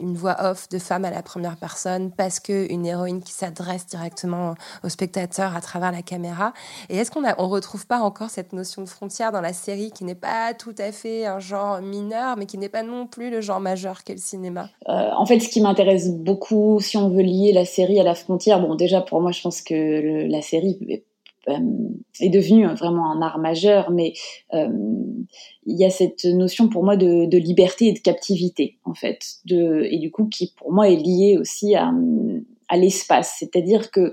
une voix off de femme à la première personne, parce que une héroïne qui s'adresse directement au spectateur à travers la caméra. Et est-ce qu'on on retrouve pas encore cette notion de frontière dans la série qui n'est pas tout à fait un genre mineur, mais qui n'est pas non plus le genre majeur qu'est le cinéma? Euh, En fait, ce qui m'intéresse beaucoup, si on veut lier la série à la frontière, bon, déjà pour moi, je pense que la série euh, est devenue vraiment un art majeur, mais euh, il y a cette notion pour moi de, liberté et de captivité, en fait, et du coup qui pour moi est liée aussi à, l'espace, c'est-à-dire que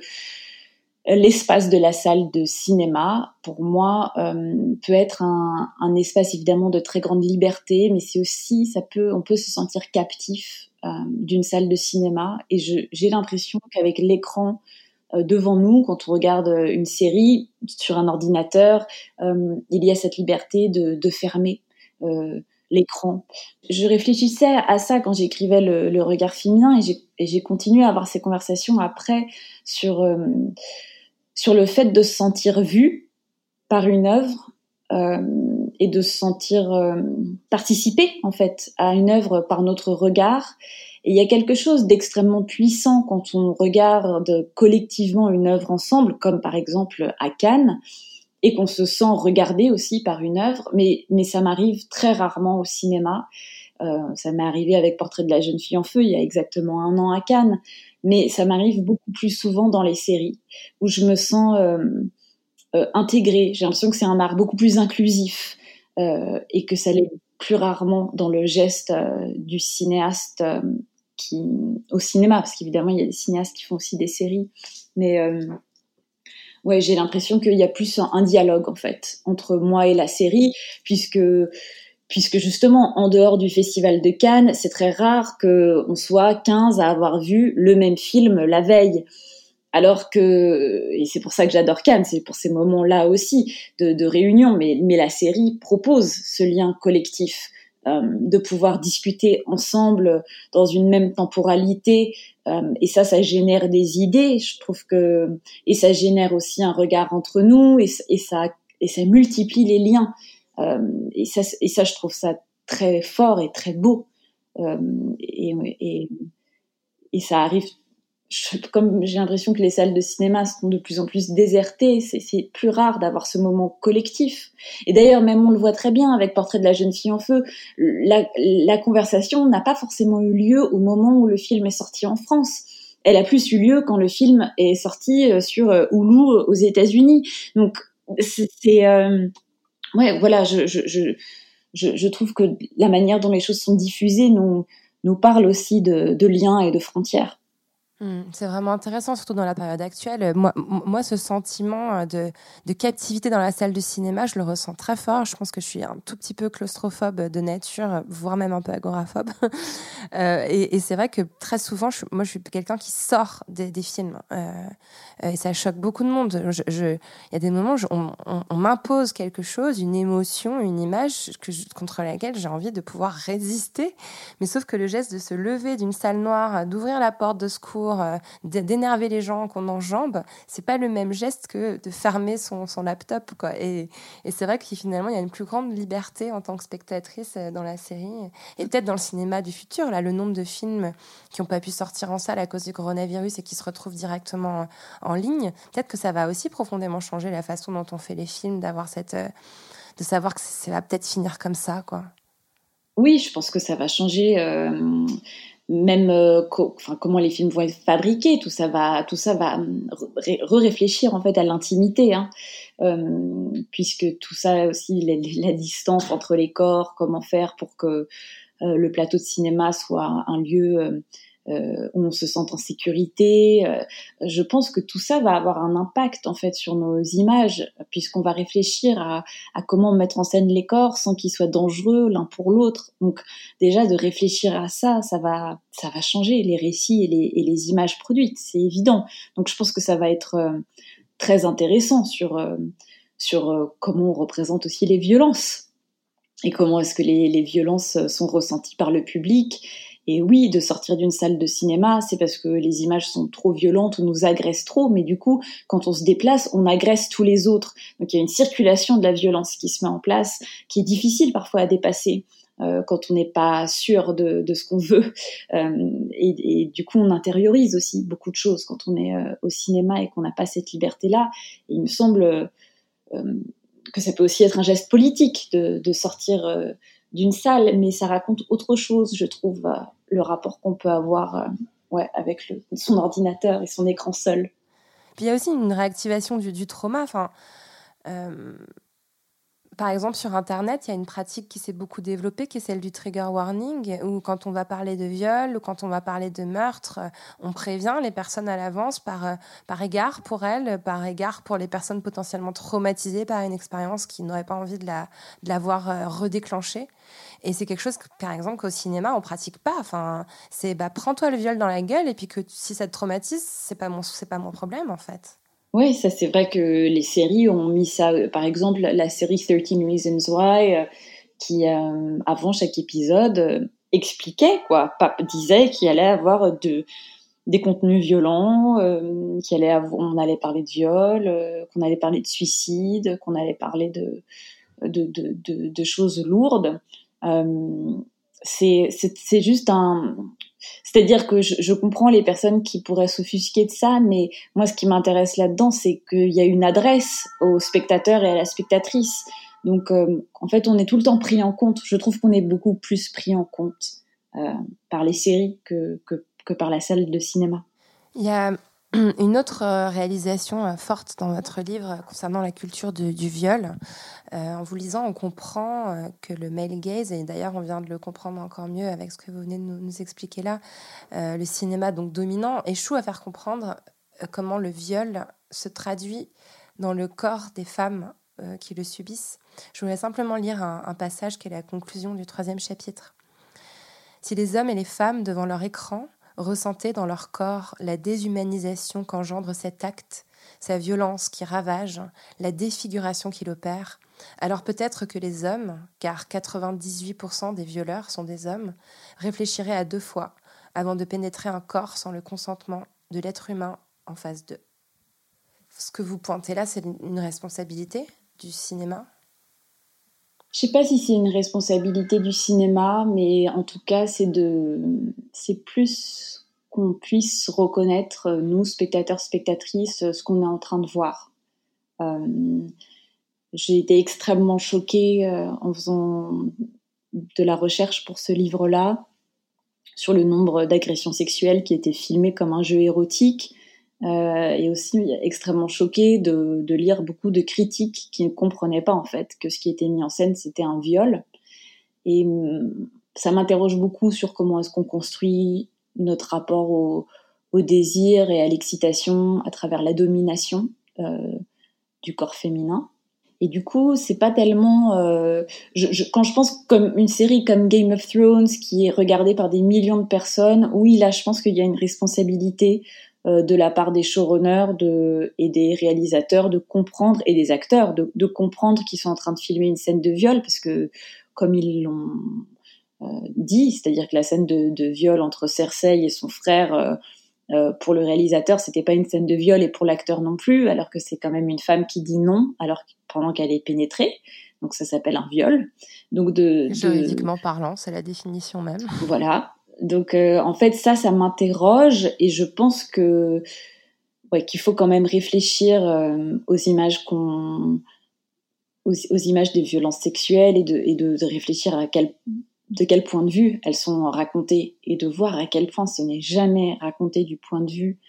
L'espace de la salle de cinéma, pour moi, euh, peut être un, espace évidemment de très grande liberté, mais c'est aussi, ça peut, on peut se sentir captif euh, d'une salle de cinéma. Et j'ai l'impression qu'avec l'écran euh, devant nous, quand on regarde une série sur un ordinateur, euh, il y a cette liberté de, fermer l'écran. Je réfléchissais à ça quand j'écrivais le, regard féminin et j'ai continué à avoir ces conversations après sur sur le fait de se sentir vu par une œuvre euh, et de se sentir euh, participer en fait à une œuvre par notre regard. Et il y a quelque chose d'extrêmement puissant quand on regarde collectivement une œuvre ensemble, comme par exemple à Cannes, et qu'on se sent regardé aussi par une œuvre. Mais, mais ça m'arrive très rarement au cinéma. Euh, ça m'est arrivé avec Portrait de la jeune fille en feu il y a exactement un an à Cannes mais ça m'arrive beaucoup plus souvent dans les séries où je me sens euh, euh, intégrée. J'ai l'impression que c'est un art beaucoup plus inclusif et que ça l'est plus rarement dans le geste euh, du cinéaste euh, au cinéma, parce qu'évidemment il y a des cinéastes qui font aussi des séries, mais ouais, j'ai l'impression qu'il y a plus un, un, dialogue en fait entre moi et la série, puisque puisque justement, en dehors du Festival de Cannes, c'est très rare qu'on soit 15 à avoir vu le même film la veille. Alors que, et c'est pour ça que j'adore Cannes, c'est pour ces moments-là aussi de, de réunion, mais, mais la série propose ce lien collectif, euh, de pouvoir discuter ensemble dans une même temporalité, euh, et ça, ça génère des idées, je trouve que, et ça génère aussi un regard entre nous, et, ça, et ça multiplie les liens. Euh, et, ça, et ça, je trouve ça très fort et très beau. Euh, et, et, et, ça arrive, comme j'ai l'impression que les salles de cinéma sont de plus en plus désertées, c'est plus rare d'avoir ce moment collectif. Et d'ailleurs, même on le voit très bien avec Portrait de la jeune fille en feu, la, la conversation n'a pas forcément eu lieu au moment où le film est sorti en France elle a plus eu lieu quand le film est sorti euh, sur Hulu aux États-Unis. Donc c'est euh, ouais, voilà, je, je, je, je, trouve que la manière dont les choses sont diffusées nous, nous parle aussi de, de liens et de frontières. Hmm, c'est vraiment intéressant, surtout dans la période actuelle. Moi, ce sentiment euh, de, captivité dans la salle de cinéma, je le ressens très fort. Je pense que je suis un tout petit peu claustrophobe de nature, voire même un peu agoraphobe. euh, et, c'est vrai que très souvent, je, moi, je suis quelqu'un qui sort des, films. Euh, et ça choque beaucoup de monde. Il y a des moments où on, m'impose quelque chose, une émotion, une image contre laquelle j'ai envie de pouvoir résister. Mais sauf que le geste de se lever d'une salle noire, d'ouvrir la porte de secours, euh, d'énerver les gens qu'on enjambe, c'est pas le même geste que de fermer son, son laptop. Quoi. Et, et c'est vrai que finalement, il y a une plus grande liberté en tant que spectatrice euh, dans la série. Et peut-être dans le cinéma du futur, là, le nombre de films qui n'ont pas pu sortir en salle à cause du coronavirus et qui se retrouvent directement en, ligne, peut-être que ça va aussi profondément changer la façon dont on fait les films, d'avoir cette... Euh, de savoir que ça va peut-être finir comme ça, quoi. Oui, je pense que ça va changer. Euh, même euh, enfin, comment les films vont être fabriqués, tout ça va, tout ça va re-réfléchir en fait à l'intimité, hein. euh, puisque tout ça aussi, la, distance entre les corps, comment faire pour que euh, le plateau de cinéma soit un lieu euh, euh, on se sent en sécurité. Euh, je pense que tout ça va avoir un impact en fait sur nos images, puisqu'on va réfléchir à, à, comment mettre en scène les corps sans qu'ils soient dangereux l'un pour l'autre. Donc déjà de réfléchir à ça, ça va, ça va changer les récits et les, et les images produites, c'est évident. Donc je pense que ça va être euh, très intéressant sur sur comment on représente aussi les violences et comment est-ce que les, les violences sont ressenties par le public et oui, de sortir d'une salle de cinéma, c'est parce que les images sont trop violentes ou nous agressent trop, mais du coup, quand on se déplace, on agresse tous les autres. Donc il y a une circulation de la violence qui se met en place, qui est difficile parfois à dépasser. Euh, quand on n'est pas sûr de, ce qu'on veut. Euh, et, du coup, on intériorise aussi beaucoup de choses quand on est euh, au cinéma et qu'on n'a pas cette liberté-là. Il me semble que ça peut aussi être un geste politique de, sortir d'une salle, mais ça raconte autre chose, je trouve, euh, le rapport qu'on peut avoir euh, ouais, avec son ordinateur et son écran seul. Puis il y a aussi une réactivation du, du trauma. Enfin, euh, par exemple, sur Internet, il y a une pratique qui s'est beaucoup développée, qui est celle du trigger warning, où quand on va parler de viol quand on va parler de meurtre, on prévient les personnes à l'avance par, par égard pour elles, par égard pour les personnes potentiellement traumatisées par une expérience qui n'auraient pas envie de la, de la voir redéclencher. Et c'est quelque chose, par exemple, qu'au cinéma, on pratique pas. Enfin, c'est bah, prends-toi le viol dans la gueule et puis que si ça te traumatise, c'est pas pas mon problème en fait. Oui, ça c'est vrai que les séries ont mis ça. Par exemple, la série 13 Reasons Why, euh, qui euh, avant chaque épisode euh, expliquait quoi, disait qu'il allait avoir de des contenus violents, euh, qu'il allait parler de viol, euh, qu'on allait parler de suicide, qu'on allait parler de choses lourdes. Euh, c'est juste un, c'est-à-dire que je, je, comprends les personnes qui pourraient s'offusquer de ça, mais moi, ce qui m'intéresse là-dedans, c'est qu'il y a une adresse au spectateur et à la spectatrice. Donc, euh, en fait, on est tout le temps pris en compte. Je trouve qu'on est beaucoup plus pris en compte euh, par les séries que, que, par la salle de cinéma. une autre euh, réalisation euh, forte dans votre livre concernant la culture du viol. Euh, en vous lisant, on comprend que le male gaze, et d'ailleurs on vient de le comprendre encore mieux avec ce que vous venez de nous, expliquer là, le cinéma donc dominant échoue à faire comprendre comment le viol se traduit dans le corps des femmes qui le subissent. Je voulais simplement lire un passage qui est la conclusion du troisième chapitre. Si les hommes et les femmes devant leur écran ressentaient dans leur corps la déshumanisation qu'engendre cet acte, sa violence qui ravage, la défiguration qu'il opère, alors peut-être que les hommes, car 98% des violeurs sont des hommes, réfléchiraient à deux fois avant de pénétrer un corps sans le consentement de l'être humain en face d'eux. Ce que vous pointez là, c'est une responsabilité du cinéma? Je sais pas si c'est une responsabilité du cinéma, mais en tout cas, c'est de, c'est plus qu'on puisse reconnaître, nous, spectateurs, spectatrices, ce qu'on est en train de voir. Euh, j'ai été extrêmement choquée euh, en faisant de la recherche pour ce livre-là sur le nombre d'agressions sexuelles qui étaient filmées comme un jeu érotique euh, et aussi extrêmement choquée de, lire beaucoup de critiques qui ne comprenaient pas en fait que ce qui était mis en scène c'était un viol et hum, ça m'interroge beaucoup sur comment est-ce qu'on construit notre rapport au, désir et à l'excitation à travers la domination du corps féminin. Et du coup, c'est pas tellement. Euh, quand je pense comme une série comme Game of Thrones qui est regardée par des millions de personnes, oui, là, je pense qu'il y a une responsabilité euh, de la part des showrunners de, et des réalisateurs de comprendre et des acteurs de, de comprendre qu'ils sont en train de filmer une scène de viol parce que comme ils l'ont euh, dit, c'est-à-dire que la scène de, de, viol entre Cersei et son frère euh, euh, pour le réalisateur, c'était pas une scène de viol et pour l'acteur non plus, alors que c'est quand même une femme qui dit non, alors pendant qu'elle est pénétrée. Donc ça s'appelle un viol. Donc de, juridiquement parlant, c'est la définition même. Voilà. Donc euh, en fait ça, ça m'interroge et je pense que qu'il faut quand même réfléchir euh, aux images qu'on aux, images des violences sexuelles et de, réfléchir à quel de quel point de vue elles sont racontées et de voir à quel point ce n'est jamais raconté du point de vue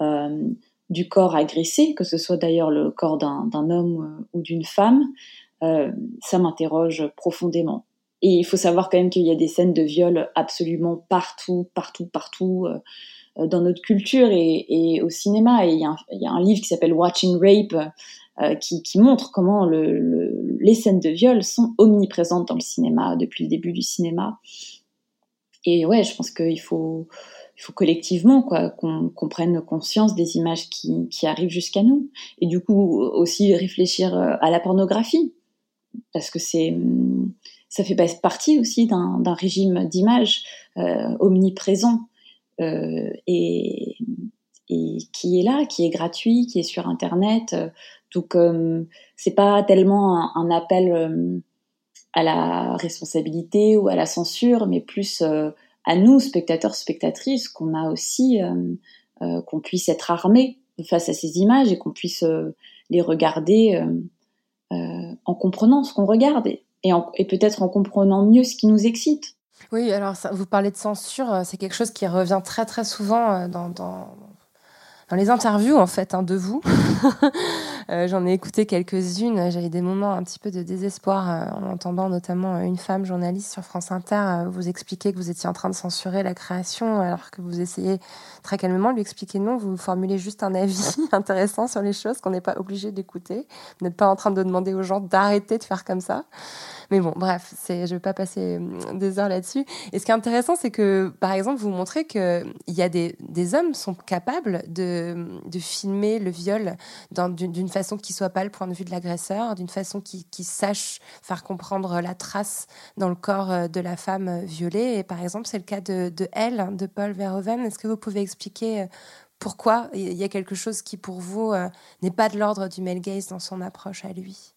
euh, du corps agressé, que ce soit d'ailleurs le corps d'un homme ou d'une femme, ça m'interroge profondément. Et il faut savoir quand même qu'il y a des scènes de viol absolument partout, partout, partout dans notre culture et, au cinéma. Et il y, a un, y a un livre qui s'appelle Watching Rape euh, qui, montre comment les scènes de viol sont omniprésentes dans le cinéma depuis le début du cinéma. Et ouais, je pense qu'il faut, il faut collectivement quoi qu'on prenne conscience des images qui, arrivent jusqu'à nous. Et du coup aussi réfléchir euh, à la pornographie, parce que c'est ça fait partie aussi d'un régime d'image euh, omniprésent et, et qui est là, qui est gratuit, qui est sur Internet. Donc euh, c'est pas tellement un, appel euh, à la responsabilité ou à la censure, mais plus euh, à nous, spectateurs, spectatrices, qu'on a aussi, qu'on puisse être armés face à ces images et qu'on puisse les regarder en comprenant ce qu'on regarde et, peut-être en comprenant mieux ce qui nous excite. Oui, alors vous parlez de censure, c'est quelque chose qui revient très très souvent dans, dans, dans les interviews en fait hein, de vous. Euh, j'en ai écouté quelques-unes. J'avais des moments un petit peu de désespoir euh, en entendant notamment une femme journaliste sur France Inter euh, vous expliquer que vous étiez en train de censurer la création alors que vous essayez très calmement de lui expliquer non. Vous formulez juste un avis intéressant sur les choses qu'on n'est pas obligé d'écouter. Vous n'êtes pas en train de demander aux gens d'arrêter de faire comme ça. Mais bon, bref, je vais pas passer euh, des heures là-dessus. Et ce qui est intéressant, c'est que, par exemple, vous montrez que il y a des, des hommes sont capables de, filmer le viol d'une façon qui soit pas le point de vue de l'agresseur, d'une façon qui, sache faire comprendre la trace dans le corps euh, de la femme violée. Et par exemple, c'est le cas de, de Elle, de Paul Verhoeven. Est-ce que vous pouvez expliquer euh, pourquoi il y a quelque chose qui, pour vous, n'est pas de l'ordre du male gaze dans son approche à lui?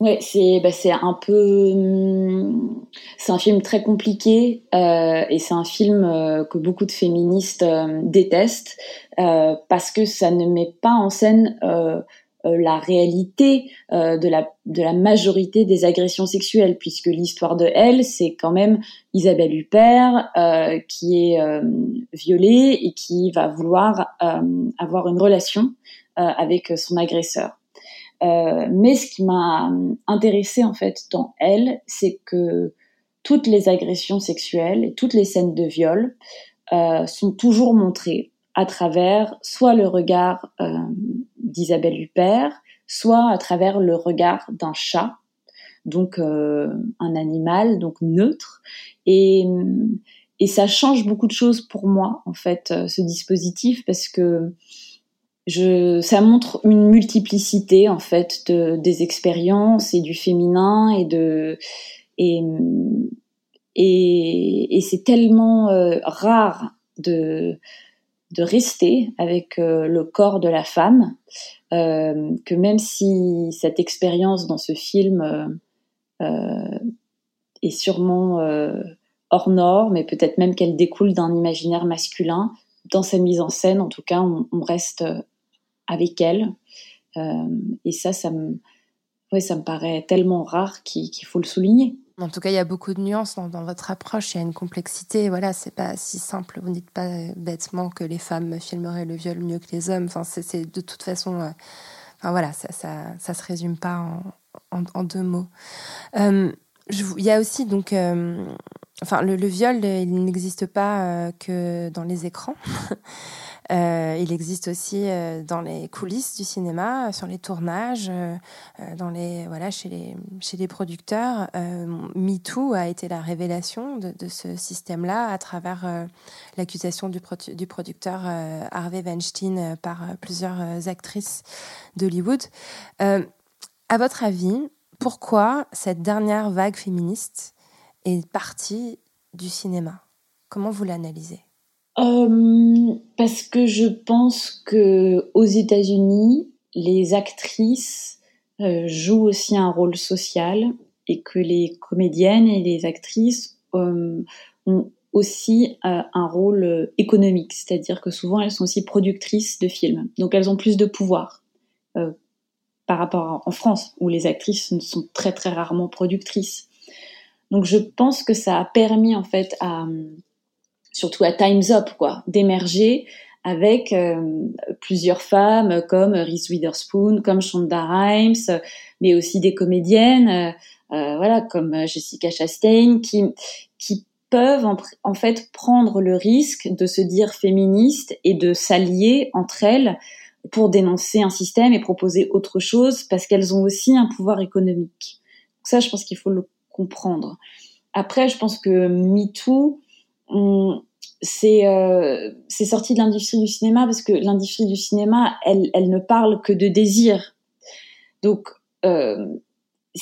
Ouais, c'est bah, un peu hum, c'est un film très compliqué euh, et c'est un film euh, que beaucoup de féministes euh, détestent euh, parce que ça ne met pas en scène euh, la réalité de la de la majorité des agressions sexuelles puisque l'histoire de elle c'est quand même Isabelle Huppert qui est violée et qui va vouloir avoir une relation avec son agresseur. Euh, mais ce qui m'a intéressé en fait dans elle, c'est que toutes les agressions sexuelles et toutes les scènes de viol euh, sont toujours montrées à travers soit le regard euh, d'Isabelle Huppert, soit à travers le regard d'un chat, donc un animal, donc neutre. Et, et ça change beaucoup de choses pour moi en fait, ce dispositif, parce que je, ça montre une multiplicité en fait de, des expériences et du féminin et c'est tellement euh, rare de rester avec euh, le corps de la femme euh, que même si cette expérience dans ce film est sûrement hors norme et peut-être même qu'elle découle d'un imaginaire masculin dans sa mise en scène en tout cas on reste avec elle. Euh, et ça, ça me, ouais, ça me paraît tellement rare qu'il faut le souligner. En tout cas, il y a beaucoup de nuances dans, votre approche. Il y a une complexité. Voilà, c'est pas si simple. Vous ne dites pas bêtement que les femmes filmeraient le viol mieux que les hommes. Enfin, c'est de toute façon. Euh, enfin voilà, ça, ça, ça, se résume pas en, deux mots. Euh, il y a aussi donc, enfin, le, viol, il n'existe pas que dans les écrans. Euh, il existe aussi euh, dans les coulisses du cinéma, sur les tournages, euh, dans les voilà chez les chez les producteurs. MeToo a été la révélation de, de ce système-là à travers l'accusation du, du, producteur Harvey Weinstein par plusieurs actrices d'Hollywood. à votre avis, pourquoi cette dernière vague féministe est partie du cinéma? Comment vous l'analysez? Euh, Parce que je pense que aux États-Unis, les actrices euh, jouent aussi un rôle social et que les comédiennes et les actrices euh, ont aussi un rôle économique, c'est-à-dire que souvent elles sont aussi productrices de films, donc elles ont plus de pouvoir par rapport en France où les actrices sont très très rarement productrices. Donc je pense que ça a permis en fait à surtout à Times Up quoi d'émerger avec euh, plusieurs femmes comme Reese Witherspoon, comme Shonda Rhimes, mais aussi des comédiennes, euh, euh, voilà comme Jessica Chastain, qui qui peuvent en, fait prendre le risque de se dire féministes et de s'allier entre elles pour dénoncer un système et proposer autre chose parce qu'elles ont aussi un pouvoir économique. Donc ça, je pense qu'il faut le comprendre. Après, je pense que MeToo, c'est euh, sorti de l'industrie du cinéma parce que l'industrie du cinéma, elle, elle ne parle que de désir. Donc, euh,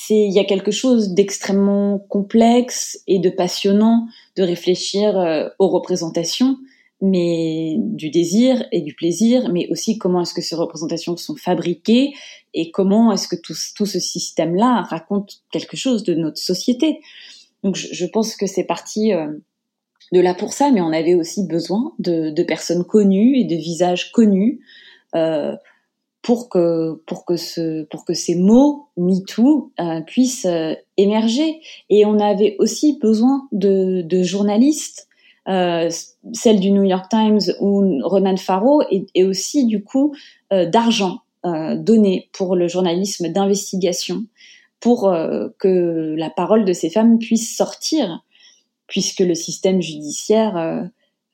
il y a quelque chose d'extrêmement complexe et de passionnant de réfléchir euh, aux représentations, mais du désir et du plaisir, mais aussi comment est-ce que ces représentations sont fabriquées et comment est-ce que tout, tout ce système-là raconte quelque chose de notre société. Donc je, je pense que c'est parti euh, de là pour ça, mais on avait aussi besoin de, personnes connues et de visages connus euh, pour que pour que ce pour que ces mots MeToo euh, puissent euh, émerger. Et on avait aussi besoin de, journalistes, euh, celle du New York Times ou Ronan Farrow, et, aussi du coup d'argent donné pour le journalisme d'investigation, pour que la parole de ces femmes puisse sortir puisque le système judiciaire euh,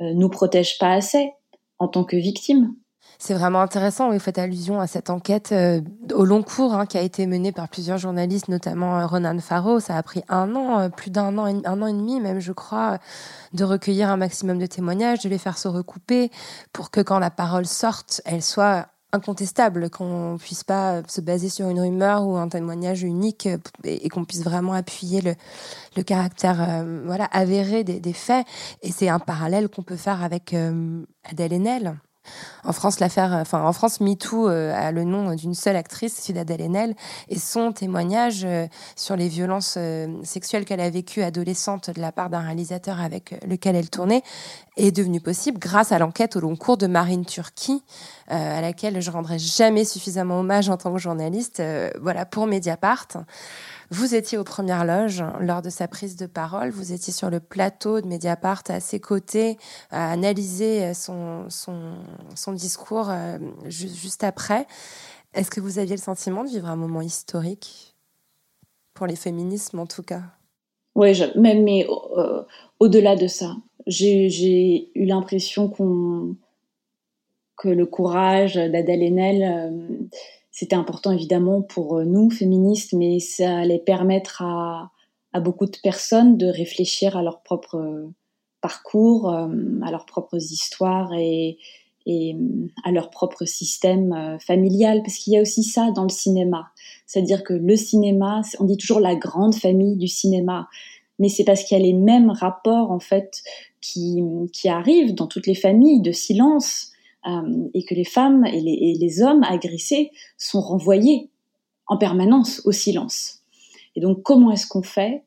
euh, nous protège pas assez en tant que victimes. C'est vraiment intéressant. Vous faites allusion à cette enquête euh, au long cours hein, qui a été menée par plusieurs journalistes, notamment Ronan Farrow. Ça a pris un an, plus d'un an, un an et demi même, je crois, de recueillir un maximum de témoignages, de les faire se recouper pour que quand la parole sorte, elle soit incontestable, qu'on puisse pas se baser sur une rumeur ou un témoignage unique et, qu'on puisse vraiment appuyer le, le caractère euh, voilà avéré des, faits. Et c'est un parallèle qu'on peut faire avec euh, Adèle Haenel. En France, l'affaire, enfin MeToo euh, a le nom d'une seule actrice, c'est d'Adèle Haenel, et son témoignage euh, sur les violences euh, sexuelles qu'elle a vécues adolescente de la part d'un réalisateur avec lequel elle tournait est devenu possible grâce à l'enquête au long cours de Marine Turki, à laquelle je rendrai jamais suffisamment hommage en tant que journaliste, voilà pour Mediapart. Vous étiez aux premières loges lors de sa prise de parole. Vous étiez sur le plateau de Mediapart à ses côtés, à analyser son, son, discours euh, juste après. Est-ce que vous aviez le sentiment de vivre un moment historique? Pour les féminismes en tout cas Oui, même mais euh, au-delà de ça, j'ai eu l'impression qu'on que le courage d'Adèle Haenel euh, c'était important évidemment pour euh, nous, féministes, mais ça allait permettre à, beaucoup de personnes de réfléchir à leur propre euh, parcours, euh, à leurs propres histoires et, à leur propre système familial, parce qu'il y a aussi ça dans le cinéma. C'est-à-dire que le cinéma, on dit toujours la grande famille du cinéma, mais c'est parce qu'il y a les mêmes rapports en fait qui, arrivent dans toutes les familles de silence, et que les femmes et les, hommes agressés sont renvoyés en permanence au silence. Et donc comment est-ce qu'on fait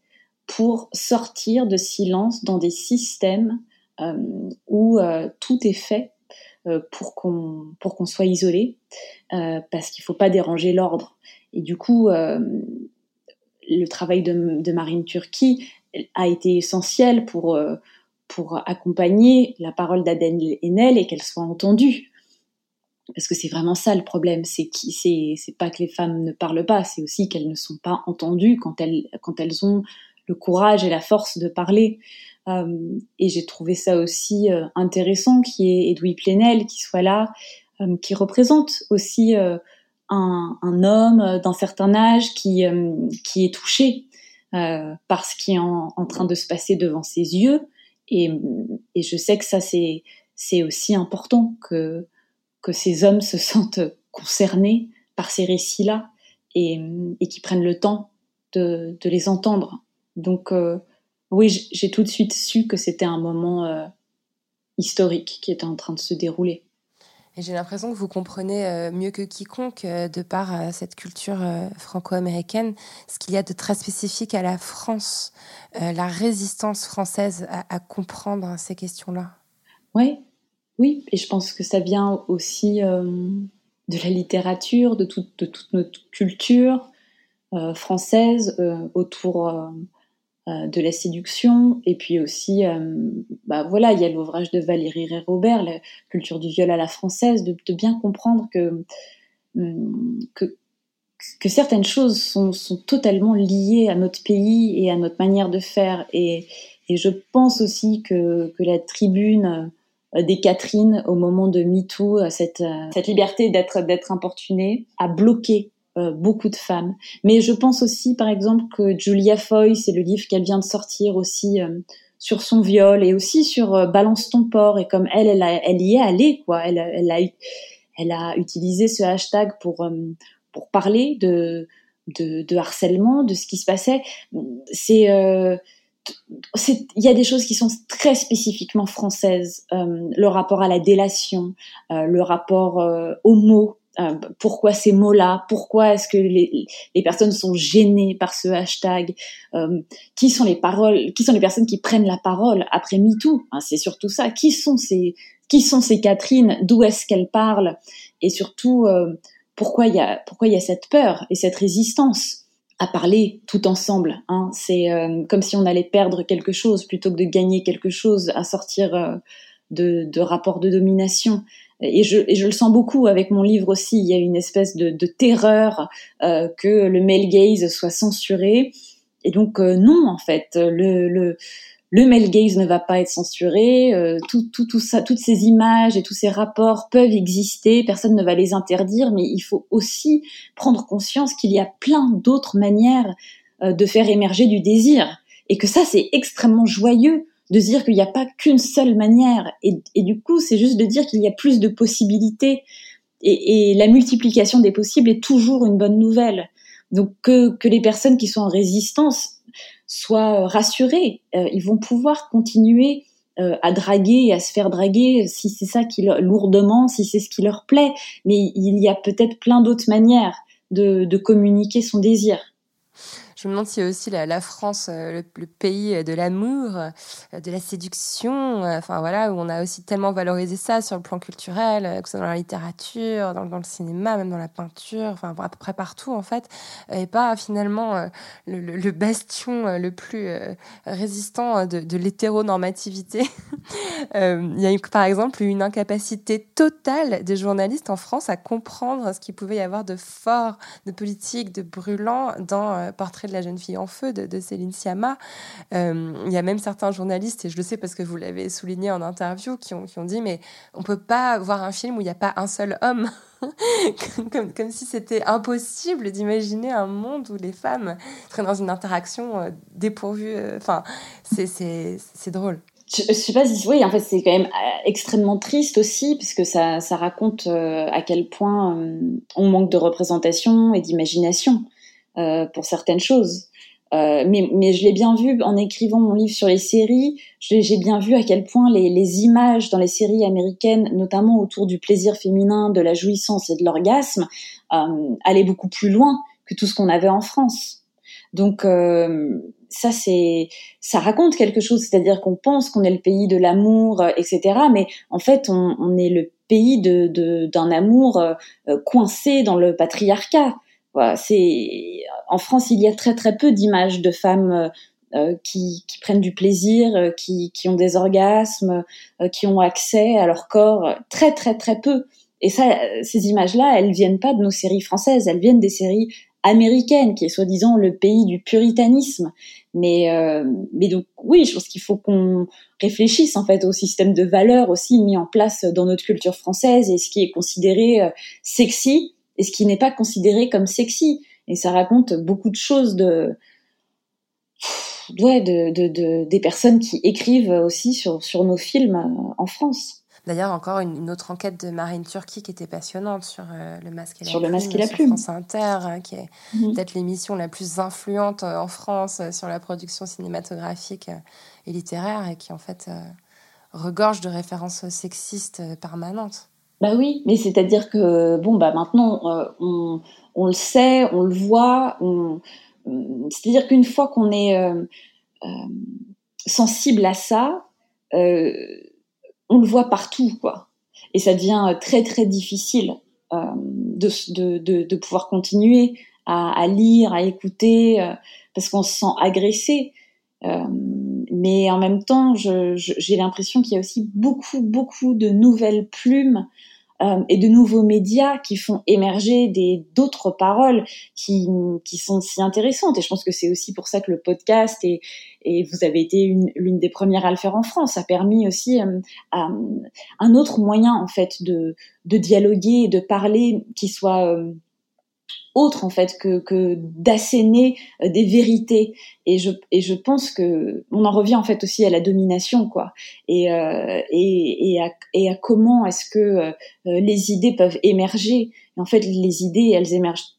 pour sortir de silence dans des systèmes euh, où euh, tout est fait pour qu'on soit isolé parce qu'il faut pas déranger l'ordre et du coup le travail de, Marine Turki a été essentiel pour pour accompagner la parole d'Aden Enel et qu'elle soit entendue. Parce que c'est vraiment ça le problème, c'est c'est, pas que les femmes ne parlent pas, c'est aussi qu'elles ne sont pas entendues quand elles, quand elles ont le courage et la force de parler. et j'ai trouvé ça aussi intéressant qu'il y ait Edoui Plenel qui soit là, qui représente aussi un, homme d'un certain âge qui, qui est touché euh, par ce qui est en, train de se passer devant ses yeux. Et, je sais que ça, c'est, aussi important que, ces hommes se sentent concernés par ces récits-là et, et qui prennent le temps de, de les entendre. Donc, euh, oui, j'ai tout de suite su que c'était un moment euh, historique qui était en train de se dérouler. Et j'ai l'impression que vous comprenez euh, mieux que quiconque, euh, de par euh, cette culture franco-américaine, ce qu'il y a de très spécifique à la France, la résistance française à, comprendre ces questions-là. Oui, oui, et je pense que ça vient aussi de la littérature, de, toute notre culture française autour de la séduction. Et puis aussi euh, bah voilà il y a l'ouvrage de Valérie Ré Robert la culture du viol à la française de, bien comprendre hum, que, que certaines choses sont, totalement liées à notre pays et à notre manière de faire. Et, je pense aussi que, la tribune euh, des Catherine au moment de MeToo, cette, cette liberté d'être d'être importunée, a bloqué euh, beaucoup de femmes. Mais je pense aussi, par exemple, que Julia Foy, c'est le livre qu'elle vient de sortir aussi euh, sur son viol et aussi sur euh, Balance ton porc. Et comme elle, elle, elle y est allée, quoi. Elle, elle, a, elle a utilisé ce hashtag pour, pour parler de, de, de, harcèlement, de ce qui se passait. C'est il y a des choses qui sont très spécifiquement françaises. le rapport à la délation, le rapport aux mots, euh, pourquoi ces mots-là, pourquoi est-ce que les, personnes sont gênées par ce hashtag, euh, qui sont les paroles, qui sont les personnes qui prennent la parole après MeToo, hein, c'est surtout ça, qui sont ces, qui sont ces Catherine, d'où est-ce qu'elles parlent, et surtout euh, pourquoi il y a, pourquoi il y a cette peur et cette résistance à parler tout ensemble? Hein. C'est comme si on allait perdre quelque chose plutôt que de gagner quelque chose, à sortir de, de rapports de domination et je, et je le sens beaucoup avec mon livre aussi. Il y a une espèce de, de terreur euh, que le male gaze soit censuré. Et donc euh, non, en fait, le, le, le male gaze ne va pas être censuré. Euh, tout, tout, tout ça, toutes ces images et tous ces rapports peuvent exister. Personne ne va les interdire, mais il faut aussi prendre conscience qu'il y a plein d'autres manières euh, de faire émerger du désir. Et que ça, c'est extrêmement joyeux de dire qu'il n'y a pas qu'une seule manière. Et, du coup, c'est juste de dire qu'il y a plus de possibilités. Et, la multiplication des possibles est toujours une bonne nouvelle. Donc que, que les personnes qui sont en résistance soient rassurées. Euh, ils vont pouvoir continuer euh, à draguer et à se faire draguer si c'est ça qui leur, lourdement, si c'est ce qui leur plaît. Mais il y a peut-être plein d'autres manières de, de communiquer son désir. Je me demande si aussi la, France, euh, le, pays de l'amour, euh, de la séduction, euh, enfin voilà, où on a aussi tellement valorisé ça sur le plan culturel, que ce soit dans la littérature, dans, le cinéma, même dans la peinture, enfin à peu près partout en fait, et pas finalement le, bastion le plus résistant de, de l'hétéronormativité. Il y a par exemple une incapacité totale des journalistes en France à comprendre ce qu'il pouvait y avoir de fort, de politique, de brûlant dans Portrait de la jeune fille en feu de, Céline Sciamma. Euh, il y a même certains journalistes, et je le sais parce que vous l'avez souligné en interview, qui ont, qui ont dit mais on peut pas voir un film où il n'y a pas un seul homme. comme, comme, si c'était impossible d'imaginer un monde où les femmes seraient dans une interaction euh, dépourvue. Euh, enfin, c'est drôle. Je, sais pas si oui en fait c'est quand même extrêmement triste aussi puisque ça, ça raconte à quel point on manque de représentation et d'imagination euh, pour certaines choses. Euh, mais, je l'ai bien vu en écrivant mon livre sur les séries. J'ai bien vu à quel point les, images dans les séries américaines, notamment autour du plaisir féminin, de la jouissance et de l'orgasme, euh, allaient beaucoup plus loin que tout ce qu'on avait en France. Donc ça, ça raconte quelque chose. C'est-à-dire qu'on pense qu'on est le pays de l'amour, etc. Mais en fait, on, est le pays d'un amour coincé dans le patriarcat. En France, il y a très très peu d'images de femmes euh, euh, qui, prennent du plaisir, euh, qui, ont des orgasmes, qui ont accès à leur corps, très très très peu. Et ça, ces images-là, elles viennent pas de nos séries françaises, elles viennent des séries américaine, qui est soi-disant le pays du puritanisme. Mais, mais donc oui, je pense qu'il faut qu'on réfléchisse en fait au système de valeurs aussi mis en place dans notre culture française et ce qui est considéré sexy et ce qui n'est pas considéré comme sexy. Et ça raconte beaucoup de choses de ouais, de, de, de, des personnes qui écrivent aussi sur, sur nos films euh, en France. D'ailleurs, encore une, autre enquête de Marine Turki qui était passionnante sur euh, le masque et la sur plume. le masque et la sur plume. France Inter, hein, qui est Mhm. peut-être l'émission la plus influente euh, en France sur la production cinématographique et littéraire et qui, en fait, euh, regorge de références sexistes permanentes. Bah oui, mais c'est-à-dire que bon bah maintenant euh, on, on le sait, on le voit, euh, c'est-à-dire qu'une fois qu'on est euh, sensible à ça, on le voit partout quoi, et ça devient très très difficile de, de, de, pouvoir continuer à, lire, à écouter, parce qu'on se sent agressé. Mais en même temps, j'ai l'impression qu'il y a aussi beaucoup, beaucoup de nouvelles plumes euh, et de nouveaux médias qui font émerger des d'autres paroles qui, qui sont si intéressantes. Et je pense que c'est aussi pour ça que le podcast et, et vous avez été une- l'une des premières à le faire en France a permis aussi euh, un autre moyen en fait de, de dialoguer et de parler qui soit euh, autre en fait que, que d'asséner euh, des vérités. Et je et je pense que on en revient en fait aussi à la domination quoi. Et euh, et, et, à, et à comment est-ce que euh, les idées peuvent émerger. Et en fait les idées elles émergent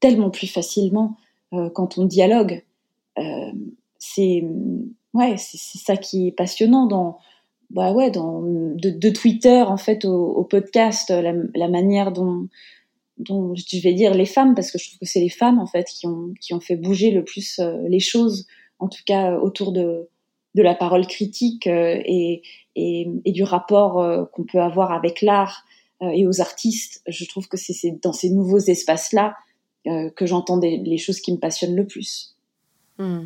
tellement plus facilement euh, quand on dialogue. Euh, c'est ouais c'est ça qui est passionnant dans bah ouais dans de, de Twitter en fait au, au podcast la, la manière dont dont je vais dire les femmes parce que je trouve que c'est les femmes en fait qui ont qui ont fait bouger le plus euh, les choses en tout cas euh, autour de de la parole critique euh, et, et du rapport qu'on peut avoir avec l'art et aux artistes je trouve que c'est dans ces nouveaux espaces là que j'entends les choses qui me passionnent le plus Hmm.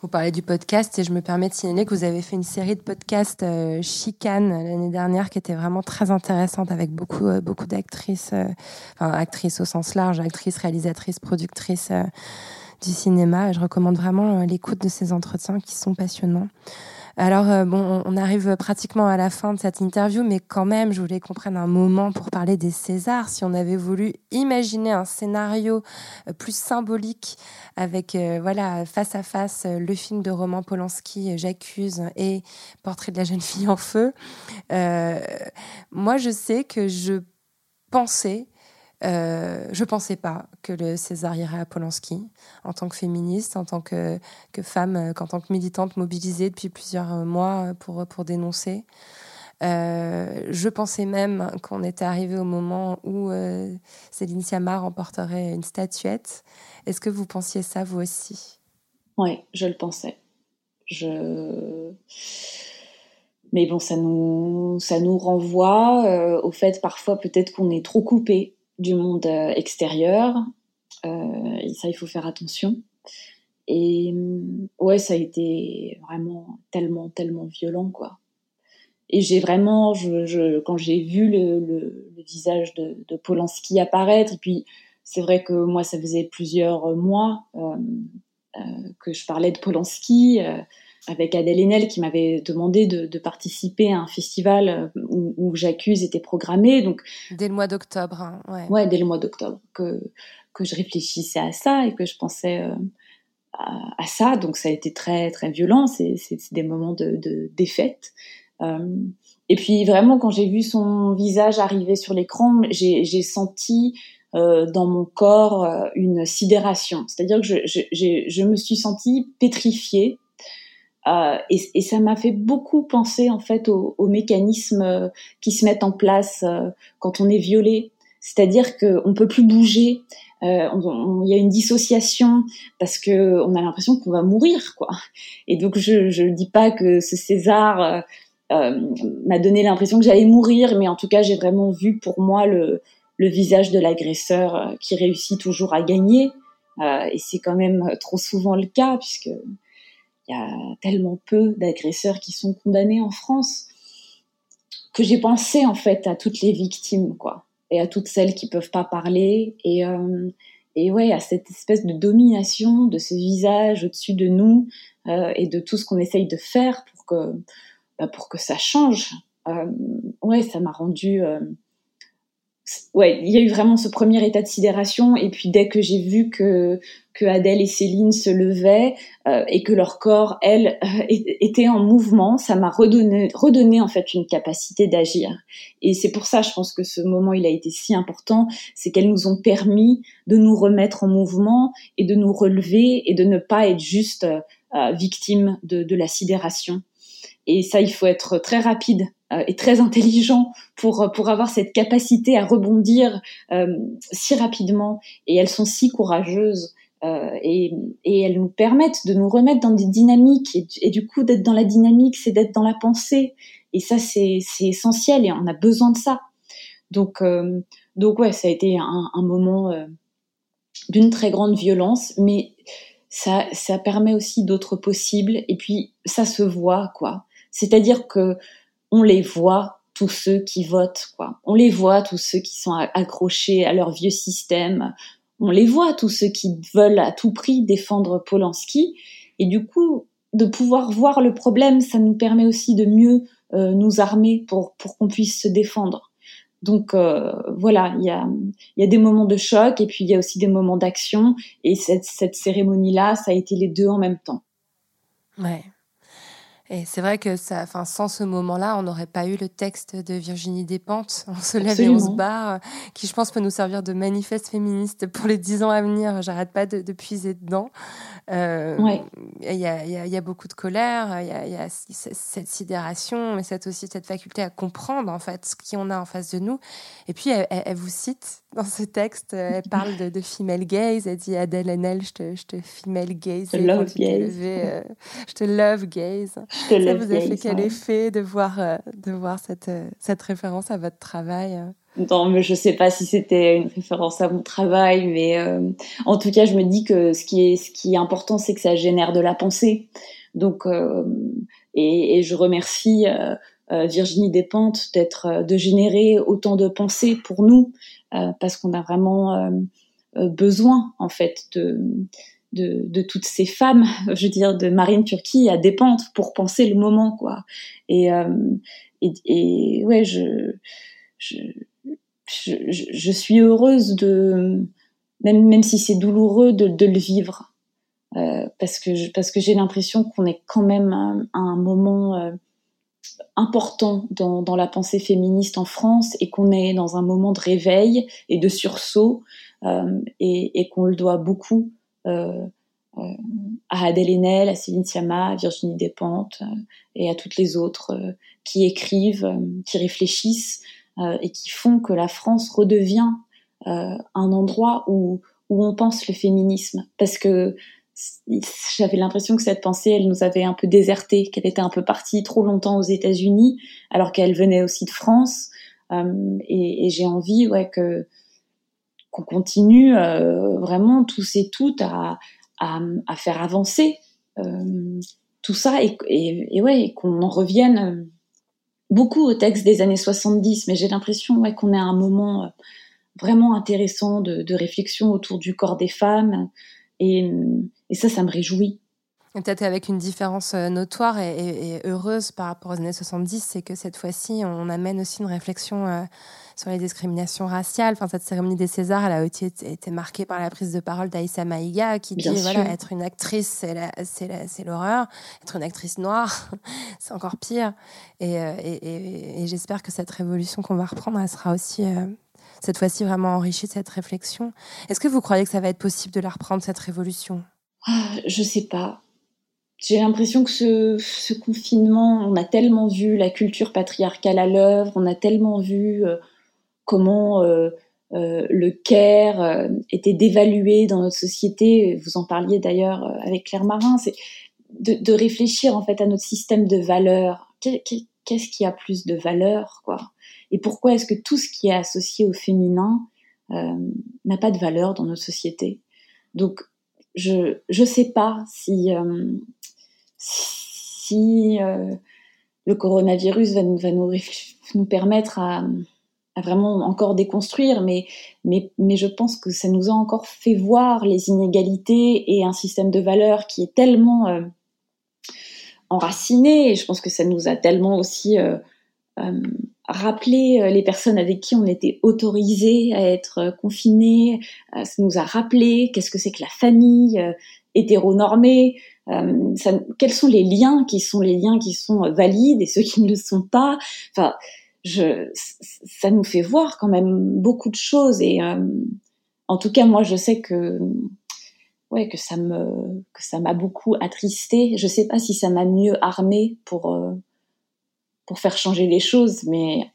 Vous parlez du podcast et je me permets de signaler que vous avez fait une série de podcasts euh, Chicane l'année dernière qui était vraiment très intéressante avec beaucoup, euh, beaucoup d'actrices, euh, enfin actrices au sens large, actrices, réalisatrices, productrices euh, du cinéma. Je recommande vraiment euh, l'écoute de ces entretiens qui sont passionnants. Alors, euh, bon, on arrive pratiquement à la fin de cette interview, mais quand même, je voulais qu'on prenne un moment pour parler des Césars. Si on avait voulu imaginer un scénario euh, plus symbolique avec, euh, voilà, face à face, le film de Roman Polanski, J'accuse, et Portrait de la jeune fille en feu, moi, je sais que je pensais euh, je pensais pas que le César irait à Polanski en tant que féministe, en tant que, femme, euh, qu'en tant que militante mobilisée depuis plusieurs euh, mois pour, pour dénoncer. Je pensais même qu'on était arrivé au moment où euh, Céline Sciamma remporterait une statuette. Est-ce que vous pensiez ça vous aussi? Oui, je le pensais. Je... Mais bon, ça nous, ça nous renvoie au fait parfois peut-être qu'on est trop coupé du monde euh, extérieur. Euh, et ça, il faut faire attention. Et ouais, ça a été vraiment tellement, tellement violent, quoi. Et j'ai vraiment, je, quand j'ai vu le, visage de, Polanski apparaître, et puis c'est vrai que moi, ça faisait plusieurs mois euh, euh, que je parlais de Polanski euh, avec Adèle Haenel qui m'avait demandé de, de, participer à un festival où, où J'accuse était programmé. Donc dès le mois d'octobre, hein, ouais. ouais. dès le mois d'octobre que que je réfléchissais à ça et que je pensais euh, à, à, ça. Donc ça a été très très violent. C'est des moments de, de défaite. Euh, et puis vraiment, quand j'ai vu son visage arriver sur l'écran, j'ai senti euh, dans mon corps euh, une sidération. C'est-à-dire que je, je, je, me suis sentie pétrifiée. Euh, et, ça m'a fait beaucoup penser en fait aux, mécanismes qui se mettent en place euh, quand on est violé. C'est-à-dire qu'on peut plus bouger, euh, il y a une dissociation parce que on a l'impression qu'on va mourir, quoi. Et donc je je dis pas que ce César euh, m'a donné l'impression que j'allais mourir, mais en tout cas, j'ai vraiment vu pour moi le, visage de l'agresseur euh, qui réussit toujours à gagner. Euh, et c'est quand même trop souvent le cas, puisque a tellement peu d'agresseurs qui sont condamnés en France que j'ai pensé en fait à toutes les victimes, quoi, et à toutes celles qui peuvent pas parler. Et, euh, et ouais, à cette espèce de domination de ce visage au-dessus de nous euh, et de tout ce qu'on essaye de faire pour que, bah, pour que ça change. Euh, ouais, ça m'a rendu euh, ouais, il y a eu vraiment ce premier état de sidération. Et puis dès que j'ai vu que que Adèle et Céline se levaient euh, et que leur corps, elles, euh, étaient en mouvement, ça m'a redonné, redonné en fait une capacité d'agir. Et c'est pour ça, je pense que ce moment, il a été si important, c'est qu'elles nous ont permis de nous remettre en mouvement et de nous relever et de ne pas être juste euh, victimes de, de la sidération. Et ça, il faut être très rapide euh, est très intelligent pour pour avoir cette capacité à rebondir euh, si rapidement. Et elles sont si courageuses euh, et, et, elles nous permettent de nous remettre dans des dynamiques. Et, du coup d'être dans la dynamique c'est d'être dans la pensée. Et ça c'est essentiel et on a besoin de ça. Donc donc ouais ça a été un, un moment d'une très grande violence. Mais ça ça permet aussi d'autres possibles. Et puis ça se voit quoi. C'est-à-dire que on les voit tous ceux qui votent, quoi. On les voit tous ceux qui sont accrochés à leur vieux système. On les voit tous ceux qui veulent à tout prix défendre Polanski. Et du coup, de pouvoir voir le problème, ça nous permet aussi de mieux euh, nous armer pour pour qu'on puisse se défendre. Donc euh, voilà, il y a, y a des moments de choc et puis il y a aussi des moments d'action. Et cette, cette cérémonie-là, ça a été les deux en même temps. Ouais. Et c'est vrai que ça, enfin, sans ce moment-là, on n'aurait pas eu le texte de Virginie Despentes, On se lève et on se barre, qui je pense peut nous servir de manifeste féministe pour les dix ans à venir. J'arrête pas de, de, puiser dedans. Euh, il y, a, y, a, beaucoup de colère, il y a, y a, cette sidération, mais c'est aussi cette faculté à comprendre en fait ce qui on a en face de nous. Et puis elle, vous cite dans ce texte, elle parle de, de female gaze, elle dit Adèle Haenel, je te, je te female gaze. Love gaze. Euh, je te love gaze. Je te Ça vous a fait quel effet de voir, euh, de voir cette, cette référence à votre travail non, mais je sais pas si c'était une référence à mon travail, mais euh, en tout cas, je me dis que ce qui est, ce qui est important, c'est que ça génère de la pensée. Donc, euh, et, et, je remercie euh, euh Virginie Despentes d'être, de générer autant de pensées pour nous, euh, parce qu'on a vraiment besoin, en fait, de, toutes ces femmes, je veux dire, de Marine Turquie à Despentes pour penser le moment, quoi. Et, et ouais, je, suis heureuse de, même, même si c'est douloureux, de, le vivre. Euh, parce que parce que j'ai l'impression qu'on est quand même à, un moment euh, important dans, la pensée féministe en France et qu'on est dans un moment de réveil et de sursaut euh, et, qu'on le doit beaucoup à Adèle Haenel, à Céline Sciamma, à Virginie Despentes et à toutes les autres qui écrivent, qui réfléchissent euh, et qui font que la France redevient euh, un endroit où, où on pense le féminisme. Parce que j'avais l'impression que cette pensée, elle nous avait un peu déserté, qu'elle était un peu partie trop longtemps aux États-Unis, alors qu'elle venait aussi de France. Euh, et, j'ai envie, ouais, qu'on continue euh, vraiment tous et toutes à, faire avancer euh, tout ça et, ouais, qu'on en revienne beaucoup au texte des années 70, mais j'ai l'impression ouais, qu'on est à un moment vraiment intéressant de, réflexion autour du corps des femmes. Et, et ça, ça me réjouit. Peut-être avec une différence euh, notoire et, heureuse par rapport aux années 70, c'est que cette fois-ci, on amène aussi une réflexion euh, sur les discriminations raciales. Enfin, cette cérémonie des Césars, elle a aussi été marquée par la prise de parole d'Aïssa Maïga, qui dit voilà, être une actrice, c'est l'horreur. Être une actrice noire, c'est encore pire. Euh, et, et j'espère que cette révolution qu'on va reprendre, elle sera aussi cette fois-ci vraiment enrichie de cette réflexion. Est-ce que vous croyez que ça va être possible de la reprendre, cette révolution? Ah, Je sais pas j'ai l'impression que ce, confinement, on a tellement vu la culture patriarcale à l'œuvre, on a tellement vu euh, comment euh, euh, le care était dévalué dans notre société. Vous en parliez d'ailleurs avec Claire Marin, c'est de, de, réfléchir en fait à notre système de valeurs. Qu'est-ce qui a plus de valeur, quoi? Et pourquoi est-ce que tout ce qui est associé au féminin n'a pas de valeur dans notre société? Donc je je sais pas si si euh, le coronavirus va, nous, va nous, nous, permettre à, vraiment encore déconstruire, mais, mais, mais je pense que ça nous a encore fait voir les inégalités et un système de valeurs qui est tellement euh, enraciné. Et je pense que ça nous a tellement aussi euh, euh, rappelé les personnes avec qui on était autorisés à être confinés. ça nous a rappelé qu'est-ce que c'est que la famille hétéronormée. Quels sont les liens qui sont les liens qui sont valides et ceux qui ne le sont pas. Enfin, je, ça nous fait voir quand même beaucoup de choses et euh, en tout cas moi je sais que ouais que ça me que ça m'a beaucoup attristé je sais pas si ça m'a mieux armé pour euh, pour faire changer les choses mais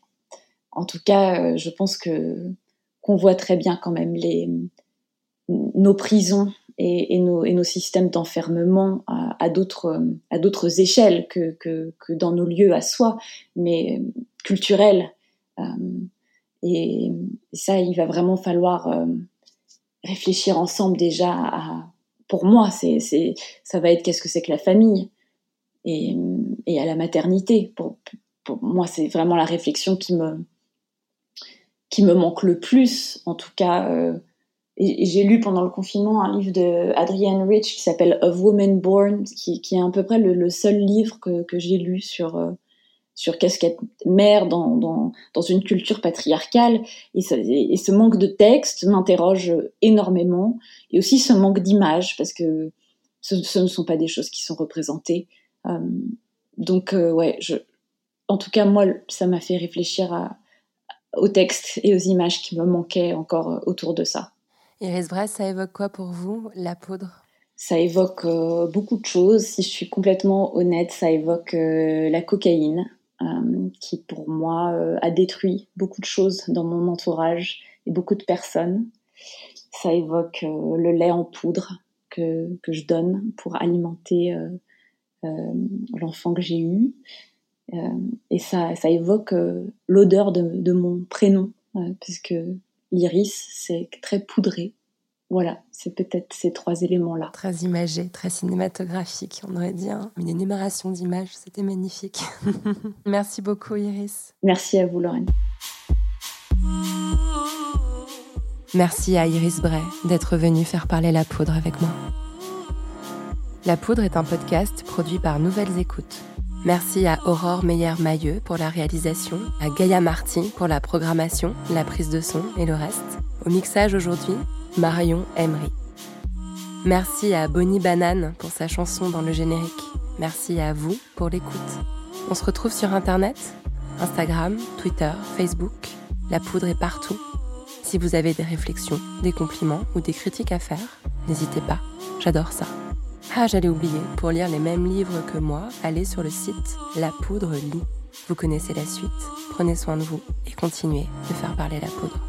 en tout cas euh, je pense que qu'on voit très bien quand même les nos prisons et, nos, et nos, systèmes d'enfermement à, d'autres à d'autres échelles que, que, que, dans nos lieux à soi, mais culturels. Euh, et, ça, il va vraiment falloir euh, réfléchir ensemble déjà à, pour moi, c'est, ça va être qu'est-ce que c'est que la famille et, et à la maternité. Pour, moi, c'est vraiment la réflexion qui me, qui me manque le plus, en tout cas, euh, et, j'ai lu pendant le confinement un livre de Adrienne Rich qui s'appelle Of Woman Born, qui, qui, est à peu près le, seul livre que, que j'ai lu sur euh, sur qu'est-ce qu'être mère dans, dans, dans, une culture patriarcale. Et, ça, et ce manque de texte m'interroge énormément. Et aussi ce manque d'image, parce que ce, ce, ne sont pas des choses qui sont représentées. Euh, donc, euh, ouais, je, en tout cas, moi, ça m'a fait réfléchir à, aux textes et aux images qui me manquaient encore autour de ça. Iris Bress, ça évoque quoi pour vous, la poudre? Ça évoque euh, beaucoup de choses. Si je suis complètement honnête, ça évoque euh, la cocaïne, euh, qui pour moi a détruit beaucoup de choses dans mon entourage et beaucoup de personnes. Ça évoque le lait en poudre que, que je donne pour alimenter l'enfant que j'ai eu. Et ça, ça évoque l'odeur de, de, mon prénom, puisque l'iris, c'est très poudré. Voilà, c'est peut-être ces trois éléments-là. Très imagé, très cinématographique, on aurait dit hein. une énumération d'images, c'était magnifique. Merci beaucoup Iris. Merci à vous Lorraine. Merci à Iris Bray d'être venue faire parler la poudre avec moi. La poudre est un podcast produit par Nouvelles Écoutes. Merci à Aurore Meyer-Mailleux pour la réalisation, à Gaïa Marty pour la programmation, la prise de son et le reste. Au mixage aujourd'hui, Marion Emery. Merci à Bonnie Banane pour sa chanson dans le générique. Merci à vous pour l'écoute. On se retrouve sur Internet, Instagram, Twitter, Facebook. La poudre est partout. Si vous avez des réflexions, des compliments ou des critiques à faire, n'hésitez pas. J'adore ça. Ah, j'allais oublier, pour lire les mêmes livres que moi, allez sur le site La Poudre Lit. Vous connaissez la suite, prenez soin de vous et continuez de faire parler la poudre.